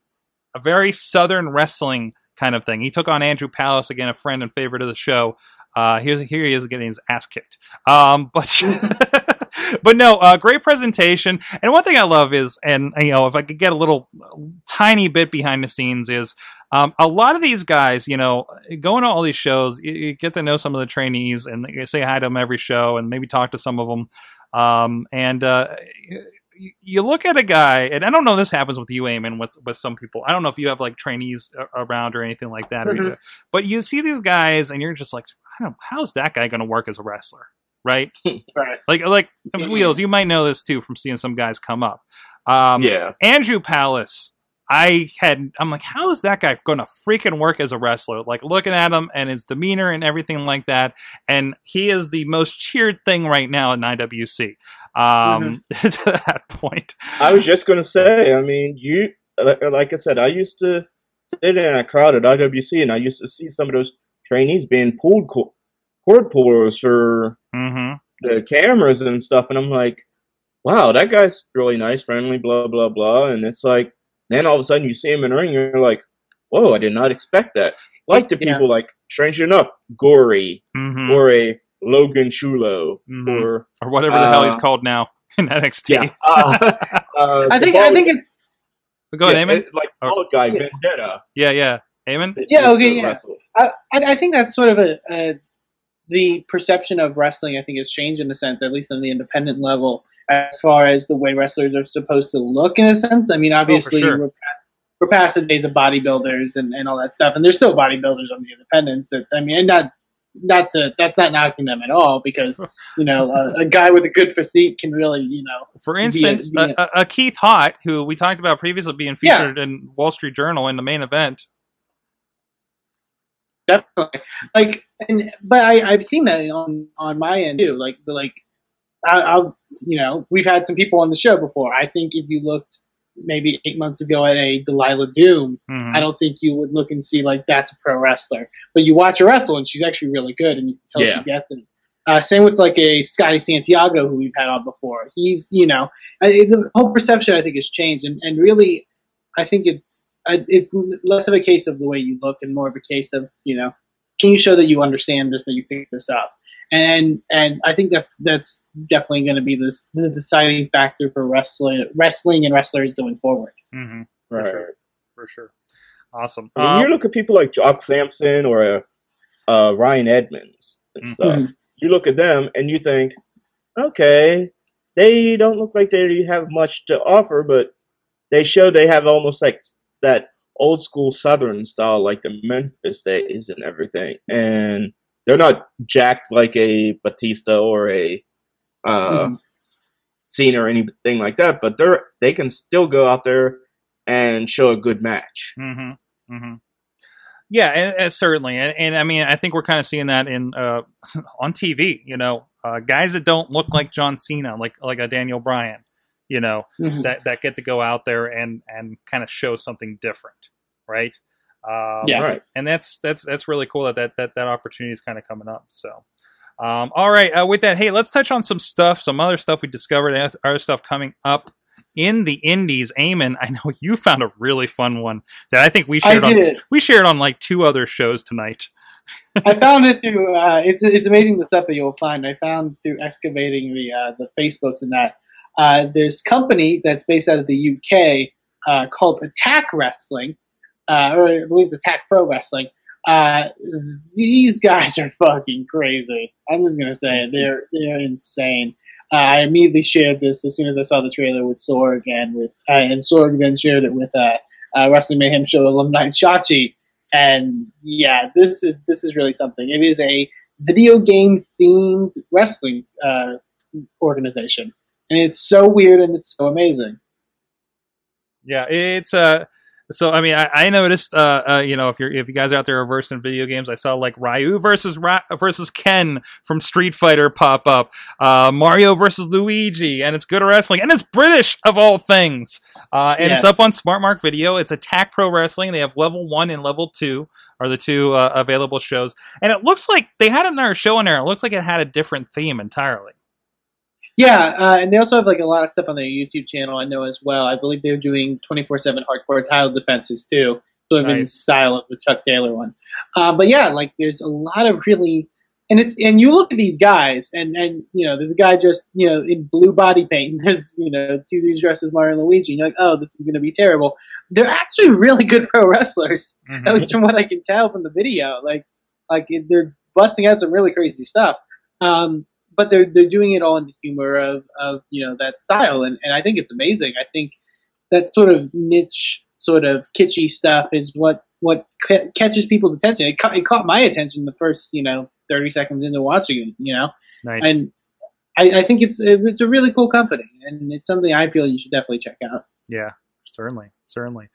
S1: a very southern wrestling kind of thing. He took on Andrew Palace again, a friend and favorite of the show. Uh, here's here he is getting his ass kicked. Um, but [laughs] but no, uh, great presentation. And one thing I love is, and you know, if I could get a little tiny bit behind the scenes, is um, a lot of these guys, you know, going to all these shows, you, you get to know some of the trainees and say hi to them every show, and maybe talk to some of them. Um, and uh, you- you look at a guy, and I don't know if this happens with you, Eamon, with with some people. I don't know if you have like trainees around or anything like that, or
S4: Mhm.
S1: you- but you see these guys, and you're just like, I don't. How's that guy going to work as a wrestler, right? [laughs]
S4: Right.
S1: Like like
S4: Mhm.
S1: wheels. You might know this too from seeing some guys come up. Um,
S7: yeah.
S1: Andrew Palace. I had. I'm like, how is that guy going to freaking work as a wrestler? Like looking at him and his demeanor and everything like that. And he is the most cheered thing right now in IWC. Um, [laughs] to that point.
S7: I was just gonna say. I mean, you like like I said, I used to sit in a crowd at IWC, and I used to see some of those trainees being pulled co- cord pullers for
S1: hmm
S7: the cameras and stuff, and I'm like, wow, that guy's really nice, friendly, blah blah blah, and it's like, then all of a sudden you see him in the ring, and you're like, whoa, I did not expect that. Like the
S4: Yeah.
S7: people like, strangely enough, Gory
S1: hmm
S7: or a Logan Shulo
S1: Mhm.
S7: or
S1: Or whatever the hell he's
S7: Uh,
S1: called now [laughs] in NXT.
S7: yeah, uh, [laughs] uh,
S4: I
S7: the
S4: think I think it,
S1: Go ahead,
S7: yeah,
S1: Eamon.
S7: it- like
S1: Or-
S7: bald guy
S4: Yeah.
S7: Vendetta.
S1: Yeah, yeah. Eamon?
S4: Yeah, okay, yeah.
S7: wrestle.
S4: I, I I think that's sort of a, a the perception of wrestling. I think has changed in a sense, at least on the independent level, as far as the way wrestlers are supposed to look. In a sense, I mean, oh, obviously
S1: sure.
S4: we're past, we're past the days of bodybuilders and, and all that stuff, and there's still bodybuilders on the independents. That I mean, and not not to that's not knocking them at all because [laughs] you know a, a guy with a good physique can really you know
S1: For
S4: Be
S1: instance,
S4: be a-
S1: a, a, a Keith Hott, who we talked about previously being
S4: Yeah.
S1: featured in Wall Street Journal in the main event.
S4: definitely like and but I, I've seen that on on my end too like the like I, I'll you know we've had some people on the show before. I think if you looked maybe eight months ago at a Delilah Doom
S1: Mhm.
S4: I don't think you would look and see like that's a pro wrestler. But you watch her wrestle and she's actually really good and you can tell
S7: Yeah.
S4: she gets it. Uh, same with like a Scotty Santiago who we've had on before. He's you know I, the whole perception I think has changed and, and really I think it's it's less of a case of the way you look and more of a case of you know can you show that you understand this that you pick this up and and I think that's that's definitely going to be this the deciding factor for wrestling wrestling and wrestlers going forward.
S1: Mhm.
S7: Right.
S1: sure. For sure. Awesome.
S7: I mean,
S1: Um,
S7: you look at people like Jock Sampson or uh, uh, Ryan Edmonds and
S1: Mhm.
S7: stuff. You look at them and you think, okay, they don't look like they have much to offer, but they show they have almost like that old school Southern style, like the Memphis days and everything. And they're not jacked like a Batista or a uh,
S4: Mhm.
S7: Cena or anything like that, but they're they can still go out there and show a good match.
S1: hmm hmm Yeah, and, and certainly, and, and I mean, I think we're kind of seeing that in uh, [laughs] on TV. You know, uh, guys that don't look like John Cena, like like a Daniel Bryan. You know,
S4: Mhm.
S1: that that get to go out there and and kind of show something different, right? Um,
S4: Yeah.
S7: Right.
S1: and that's that's that's really cool that that that, that opportunity is kind of coming up. So, um, all right, uh, with that, hey, let's touch on some stuff, some other stuff we discovered, and other stuff coming up in the indies. Eamon, I know you found a really fun one that I think we shared on we shared on like two other shows tonight. [laughs]
S4: I found it through. Uh, it's it's amazing the stuff that you'll find. I found through excavating the uh, the Facebooks and that. Uh, there's company that's based out of the UK uh, called Attack Wrestling, uh, or I believe it's Attack Pro Wrestling. Uh, these guys are fucking crazy. I'm just gonna say. They're they're insane. Uh, I immediately shared this as soon as I saw the trailer with Sorg and with uh, and Sorg then shared it with uh, uh, Wrestling Mayhem Show alumni Shachi and yeah, this is this is really something. It is a video game themed wrestling uh, organization, and it's so weird and it's so amazing.
S1: Yeah, it's uh so I mean I, I noticed uh, uh you know if you're if you guys are out there are versed in video games I saw like Ryu versus Ra- versus Ken from Street Fighter pop up uh Mario versus Luigi and it's good wrestling and it's British of all things. Uh and it's up on Smart Mark Video. It's Attack Pro Wrestling. They have level 1 and level 2 are the two uh, available shows. And it looks like they had another show in there. It looks like it had a different theme entirely
S4: Yeah, uh, and they also have like a lot of stuff on their YouTube channel. I know as well. I believe they're doing twenty four seven hardcore title defenses too, sort of in
S1: Nice.
S4: style of the Chuck Taylor one. Uh, but yeah, like there's a lot of really and it's and you look at these guys, and and you know, there's a guy just you know in blue body paint, and there's you know two dudes dressed as Mario and Luigi, and you're like, oh, this is gonna be terrible. They're actually really good pro wrestlers,
S1: Mhm.
S4: at least from what I can tell from the video. Like like they're busting out some really crazy stuff. Um, but they're they're doing it all in the humor of of you know that style, and and I think it's amazing. I think that sort of niche, sort of kitschy stuff is what what ca- catches people's attention. It caught, it caught my attention the first you know thirty seconds into watching it. You know,
S1: Nice.
S4: and I, I think it's it's a really cool company, and it's something I feel you should definitely check out.
S1: Yeah, certainly, certainly.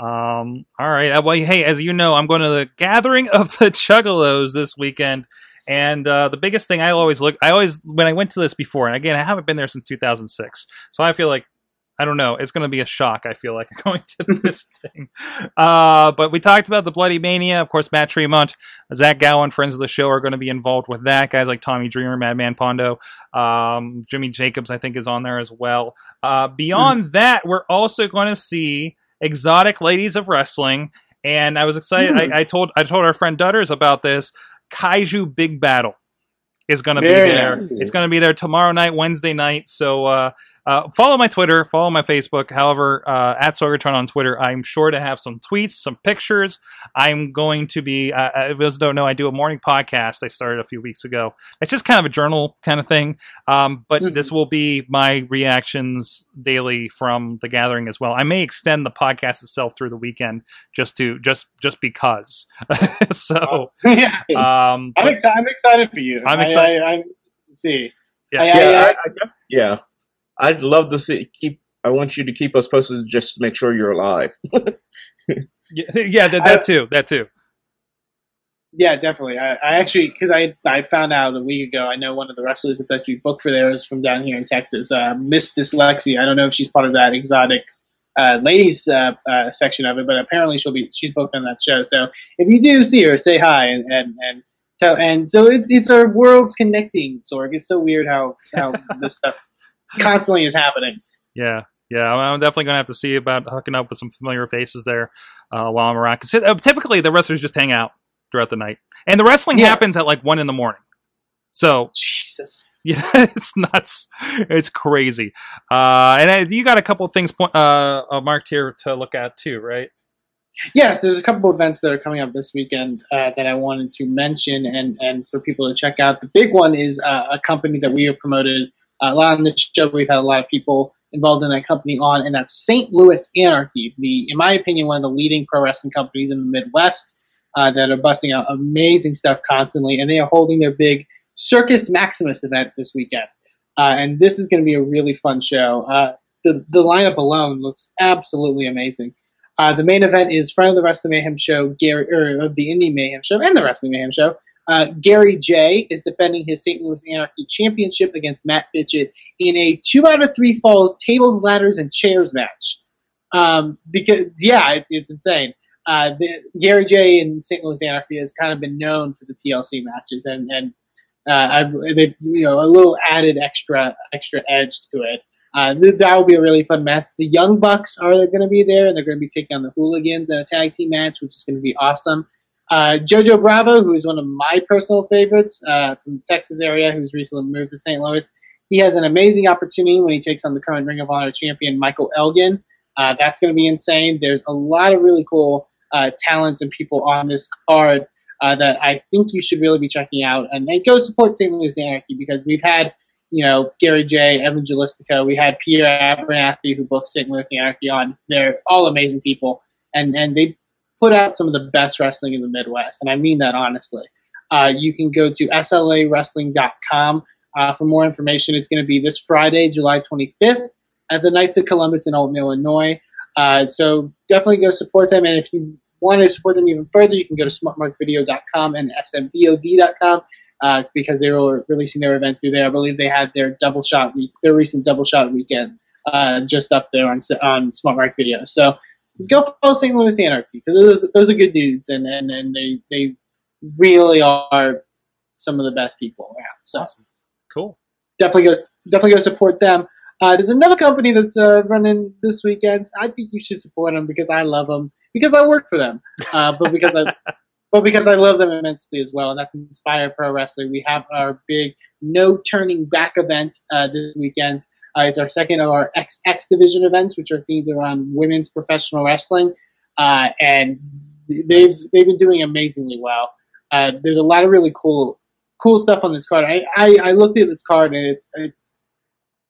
S1: Um, all right. Uh, Well, hey, as you know, I'm going to the gathering of the Juggalos this weekend, and uh, the biggest thing I always look, I always when I went to this before, and again, I haven't been there since 2006, so I feel like. I don't know. It's going to be a shock. I feel like [laughs] going to [laughs] this thing. Uh, but we talked about the Bloody Mania. Of course, Matt Tremont, Zach Gowen, friends of the show, are going to be involved with that. Guys like Tommy Dreamer, Madman Pondo, um, Jimmy Jacobs, I think, is on there as well. Uh, beyond that, we're also going to see exotic ladies of wrestling, and I was excited.
S4: Hmm.
S1: I, I told I told our friend Dutters about this. Kaiju Big Battle is going to be there. It's going to be there tomorrow night, Wednesday night. So uh, uh, follow my Twitter, follow my Facebook. However, uh, at Sorgatron on Twitter, I'm sure to have some tweets, some pictures. I'm going to be. Uh, uh, if those don't know, I do a morning podcast. I started a few weeks ago. It's just kind of a journal kind of thing. Um, but
S4: Mhm.
S1: this will be my reactions daily from the gathering as well. I may extend the podcast itself through the weekend just to just just because. [laughs] so [laughs]
S4: yeah,
S1: um,
S4: I'm,
S1: but-
S4: excited. I'm excited for you.
S1: I'm
S4: I-
S1: excited.
S4: I, I, see.
S1: Yeah.
S4: I- I-
S7: yeah,
S4: I-
S7: I, I, yeah. I'd love to see keep. I want you to keep us posted just to make sure you're alive. [laughs]
S1: yeah, yeah, that, that too, that too.
S4: Yeah, definitely. I, I actually, because I I found out a week ago. I know one of the wrestlers that actually booked for there is from down here in Texas. Uh, Miss Dyslexia. I don't know if she's part of that exotic uh, ladies uh, uh, section of it, but apparently she'll be she's booked on that show. So if you do see her, say hi and and and tell. And so it's it's our worlds connecting. Sorg. It's so weird how how [laughs] this stuff [laughs] constantly is happening.
S1: Yeah, yeah. I'm definitely going to have to see about hooking up with some familiar faces there uh, while I'm around. Because uh, typically the wrestlers just hang out throughout the night, and the wrestling
S4: Yeah.
S1: happens at like one in the morning. So
S4: Jesus. [laughs]
S1: yeah, it's nuts. It's crazy. Uh, and uh, you got a couple of things point, uh, uh, marked here to look at too, right?
S4: Yes, there's a couple of events that are coming up this weekend uh, that I wanted to mention and, and for people to check out. The big one is uh, a company that we have promoted a lot on this show. We've had a lot of people involved in that company on, and that's St. Louis Anarchy, the, in my opinion, one of the leading pro wrestling companies in the Midwest uh, that are busting out amazing stuff constantly, and they are holding their big Circus Maximus event this weekend. Uh, and this is going to be a really fun show. Uh, the, the lineup alone looks absolutely amazing. Uh, the main event is Friend of the Wrestling Mayhem show, Gary, or of the Indie Mayhem show and the Wrestling Mayhem show. Uh, Gary Jay is defending his St. Louis Anarchy championship against Matt Fitchett in a two out of three falls tables, ladders, and chairs match. Um, because yeah, it's, it's insane. Uh, the, Gary Jay in St. Louis Anarchy has kind of been known for the TLC matches, and and uh, they, you know a little added extra extra edge to it. Uh, that will be a really fun match. The Young Bucks are going to be there, and they're going to be taking on the Hooligans in a tag team match, which is going to be awesome. Uh, Jojo Bravo, who is one of my personal favorites uh, from the Texas area, who's recently moved to St. Louis, he has an amazing opportunity when he takes on the current Ring of Honor champion Michael Elgin. Uh, that's going to be insane. There's a lot of really cool uh, talents and people on this card uh, that I think you should really be checking out. And, and go support St. Louis Anarchy because we've had you know, Gary Jay, Evan Gelistico. We had Peter Abernathy who booked St. Louis Anarchy on. They're all amazing people, and and they put out some of the best wrestling in the Midwest, and I mean that honestly. Uh, you can go to slawrestling.com uh, for more information. It's going to be this Friday, July 25th, at the Knights of Columbus in Alton, Illinois. Uh, so definitely go support them, and if you want to support them even further, you can go to smartmarkvideo.com and smvod.com uh, because they were releasing their event through there. I believe they had their double shot week, their recent double shot weekend, uh, just up there on on Smart Mark Video. So go follow St. Louis Anarchy because those those are good dudes, and and, and they they really are some of the best people around. So
S1: Awesome. Cool.
S4: definitely go definitely go support them. Uh, there's another company that's uh, running this weekend. I think you should support them because I love them because I work for them, uh, but because I [laughs] but because I love them immensely as well, and that's Inspire Pro Wrestling. We have our big No Turning Back event uh, this weekend. Uh, it's our second of our X X Division events, which are themed around women's professional wrestling, uh, and they've they've been doing amazingly well. Uh, there's a lot of really cool cool stuff on this card. I, I, I looked at this card and it's it's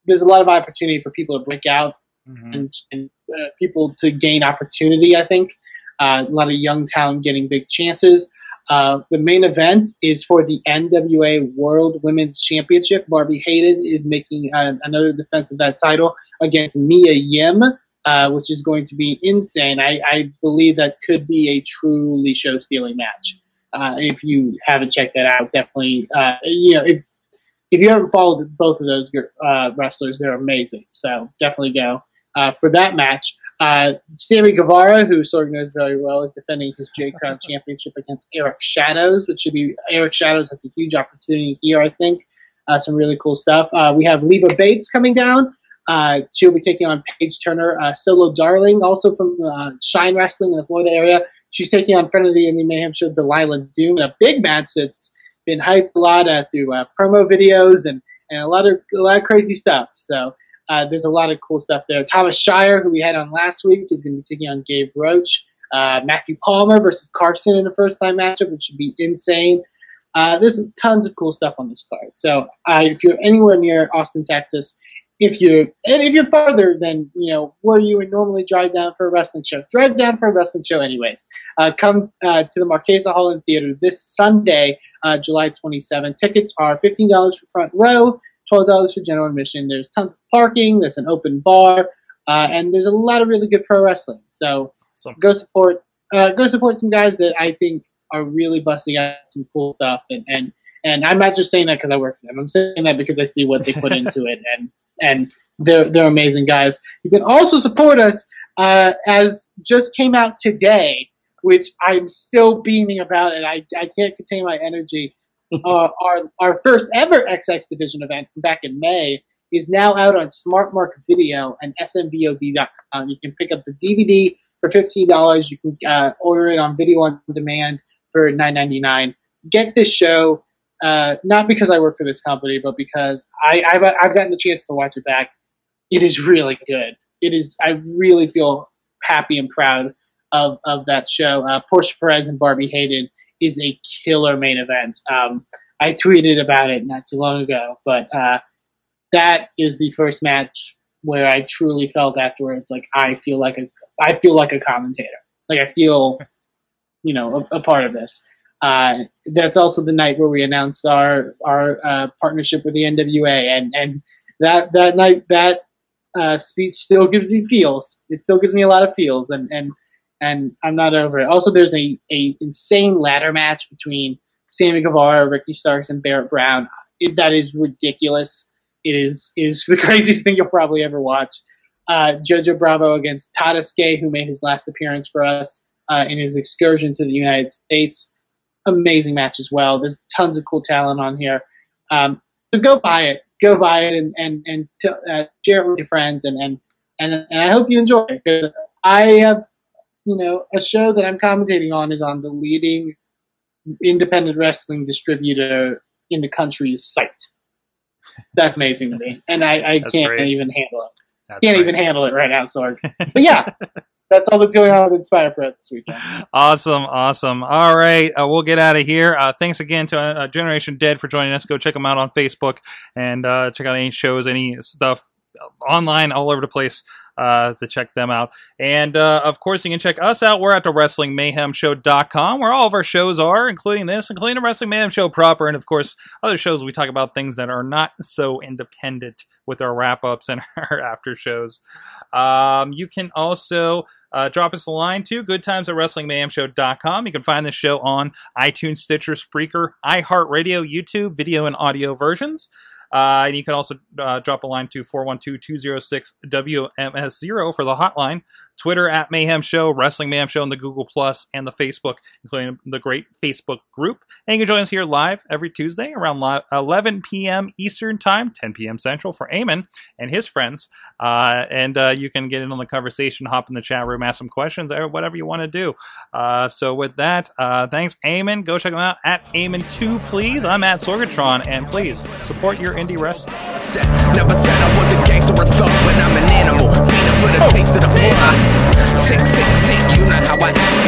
S4: there's a lot of opportunity for people to break out
S1: Mhm.
S4: and, and uh, people to gain opportunity. I think uh, a lot of young talent getting big chances. Uh, the main event is for the NWA World Women's Championship. Barbi Hayden is making uh, another defense of that title against Mia Yim, uh, which is going to be insane. I, I believe that could be a truly show stealing match. Uh, if you haven't checked that out, definitely, uh, you know, if if you haven't followed both of those wrestlers, they're amazing. So definitely go for that match. Uh, Sammy Guevara, who Sorg knows very well, is defending his J Crown Championship against Eric Shadows, which should be Eric Shadows has a huge opportunity here, I think. Uh, some really cool stuff. Uh, we have Leva Bates coming down. Uh, she'll be taking on Paige Turner. Uh, Solo Darling, also from uh, Shine Wrestling in the Florida area. She's taking on friend of the Indie Mayhem show, Delilah Doom, in a big match that's been hyped a lot through promo videos and, and a lot of a lot of crazy stuff. So uh, there's a lot of cool stuff there. Thomas Shire, who we had on last week, is going to be taking on Gabe Roach. Uh, Matthew Palmer versus Carson in a first time matchup, which should be insane. Uh, there's tons of cool stuff on this card. So uh, if you're anywhere near Austin, Texas, if you're and if you're farther than you know where you would normally drive down for a wrestling show, drive down for a wrestling show anyways. Uh, come uh, to the Marchesa Hall and Theater this Sunday, July 27. Tickets are fifteen dollars for front row, twelve dollars for general admission. There's tons of parking. There's an open bar, uh, and there's a lot of really good pro wrestling. So
S1: Awesome.
S4: go support uh, go support some guys that I think are really busting out some cool stuff and and and I'm not just saying that because I work for them. I'm saying that because I see what they put [laughs] into it and and they're they're amazing guys. You can also support us uh, as just came out today, which I'm still beaming about and I I can't contain my energy. [laughs] uh, our our first ever XX Division event back in May is now out on Smart Mark Video and SMVOD.com. You can pick up the DVD for fifteen dollars. You can uh, order it on video on demand for nine ninety nine. Get this show, uh, not because I work for this company, but because I, I've I've gotten the chance to watch it back. It is really good. It is. I really feel happy and proud of of that show. Uh, Portia Perez and Barbi Hayden is a killer main event. Um, I tweeted about it not too long ago, but uh, that is the first match where I truly felt afterwards like I feel like a I feel like a commentator. Like I feel, you know, a, a part of this. Uh, that's also the night where we announced our our uh, partnership with the NWA, and and that that night that uh, speech still gives me feels. It still gives me a lot of feels, and and and I'm not over it. Also, there's a a insane ladder match between Sammy Guevara, Ricky Starks, and Barrett Brown. It, that is ridiculous. It is it is [laughs] the craziest thing you'll probably ever watch. Uh, Jojo Bravo against Tadasuke, who made his last appearance for us uh, in his excursion to the United States. Amazing match as well. There's tons of cool talent on here. Um, so go buy it. Go buy it and and and t- uh, share it with your friends and and and and I hope you enjoy it. I have, you know, a show that I'm commentating on is on the leading independent wrestling distributor in the country's site. That's amazing to me, and I, I can't
S1: great.
S4: even handle it.
S1: That's
S4: Can't
S1: great.
S4: even handle it right now, Sorg. [laughs] But yeah, that's all that's going on with Inspire Pro this weekend.
S1: Awesome, awesome. All right, uh, we'll get out of here. Uh, thanks again to uh, Generation Dead for joining us. Go check them out on Facebook and uh, check out any shows, any stuff online all over the place uh, to check them out. And uh, of course, you can check us out. We're at the WrestlingMayhemShow.com, where all of our shows are, including this, including the Wrestling Mayhem Show proper, and of course, other shows we talk about things that are not so independent with our wrap ups and [laughs] our after shows. Um, you can also uh, drop us a line too. Good times at WrestlingMayhemShow.com. You can find this show on iTunes, Stitcher, Spreaker, iHeartRadio, YouTube, video and audio versions. Uh, and you can also uh, drop a line to 412-206-WMS0 for the hotline. Twitter at Mayhem Show, Wrestling Mayhem Show, and the Google Plus and the Facebook, including the great Facebook group. And you can join us here live every Tuesday around li- 11 p.m. Eastern Time, 10 p.m. Central for Eamon and his friends. Uh, and uh, you can get in on the conversation, hop in the chat room, ask some questions, whatever you want to do. Uh, so with that, uh, thanks, Eamon. Go check him out at Eamon2, please. I'm at Sorgatron, and please support your indie wrestling.
S3: Never said I was a gangster or thug, but I'm an animal. For the taste of the blood. Sick, sick, sick, you know how I act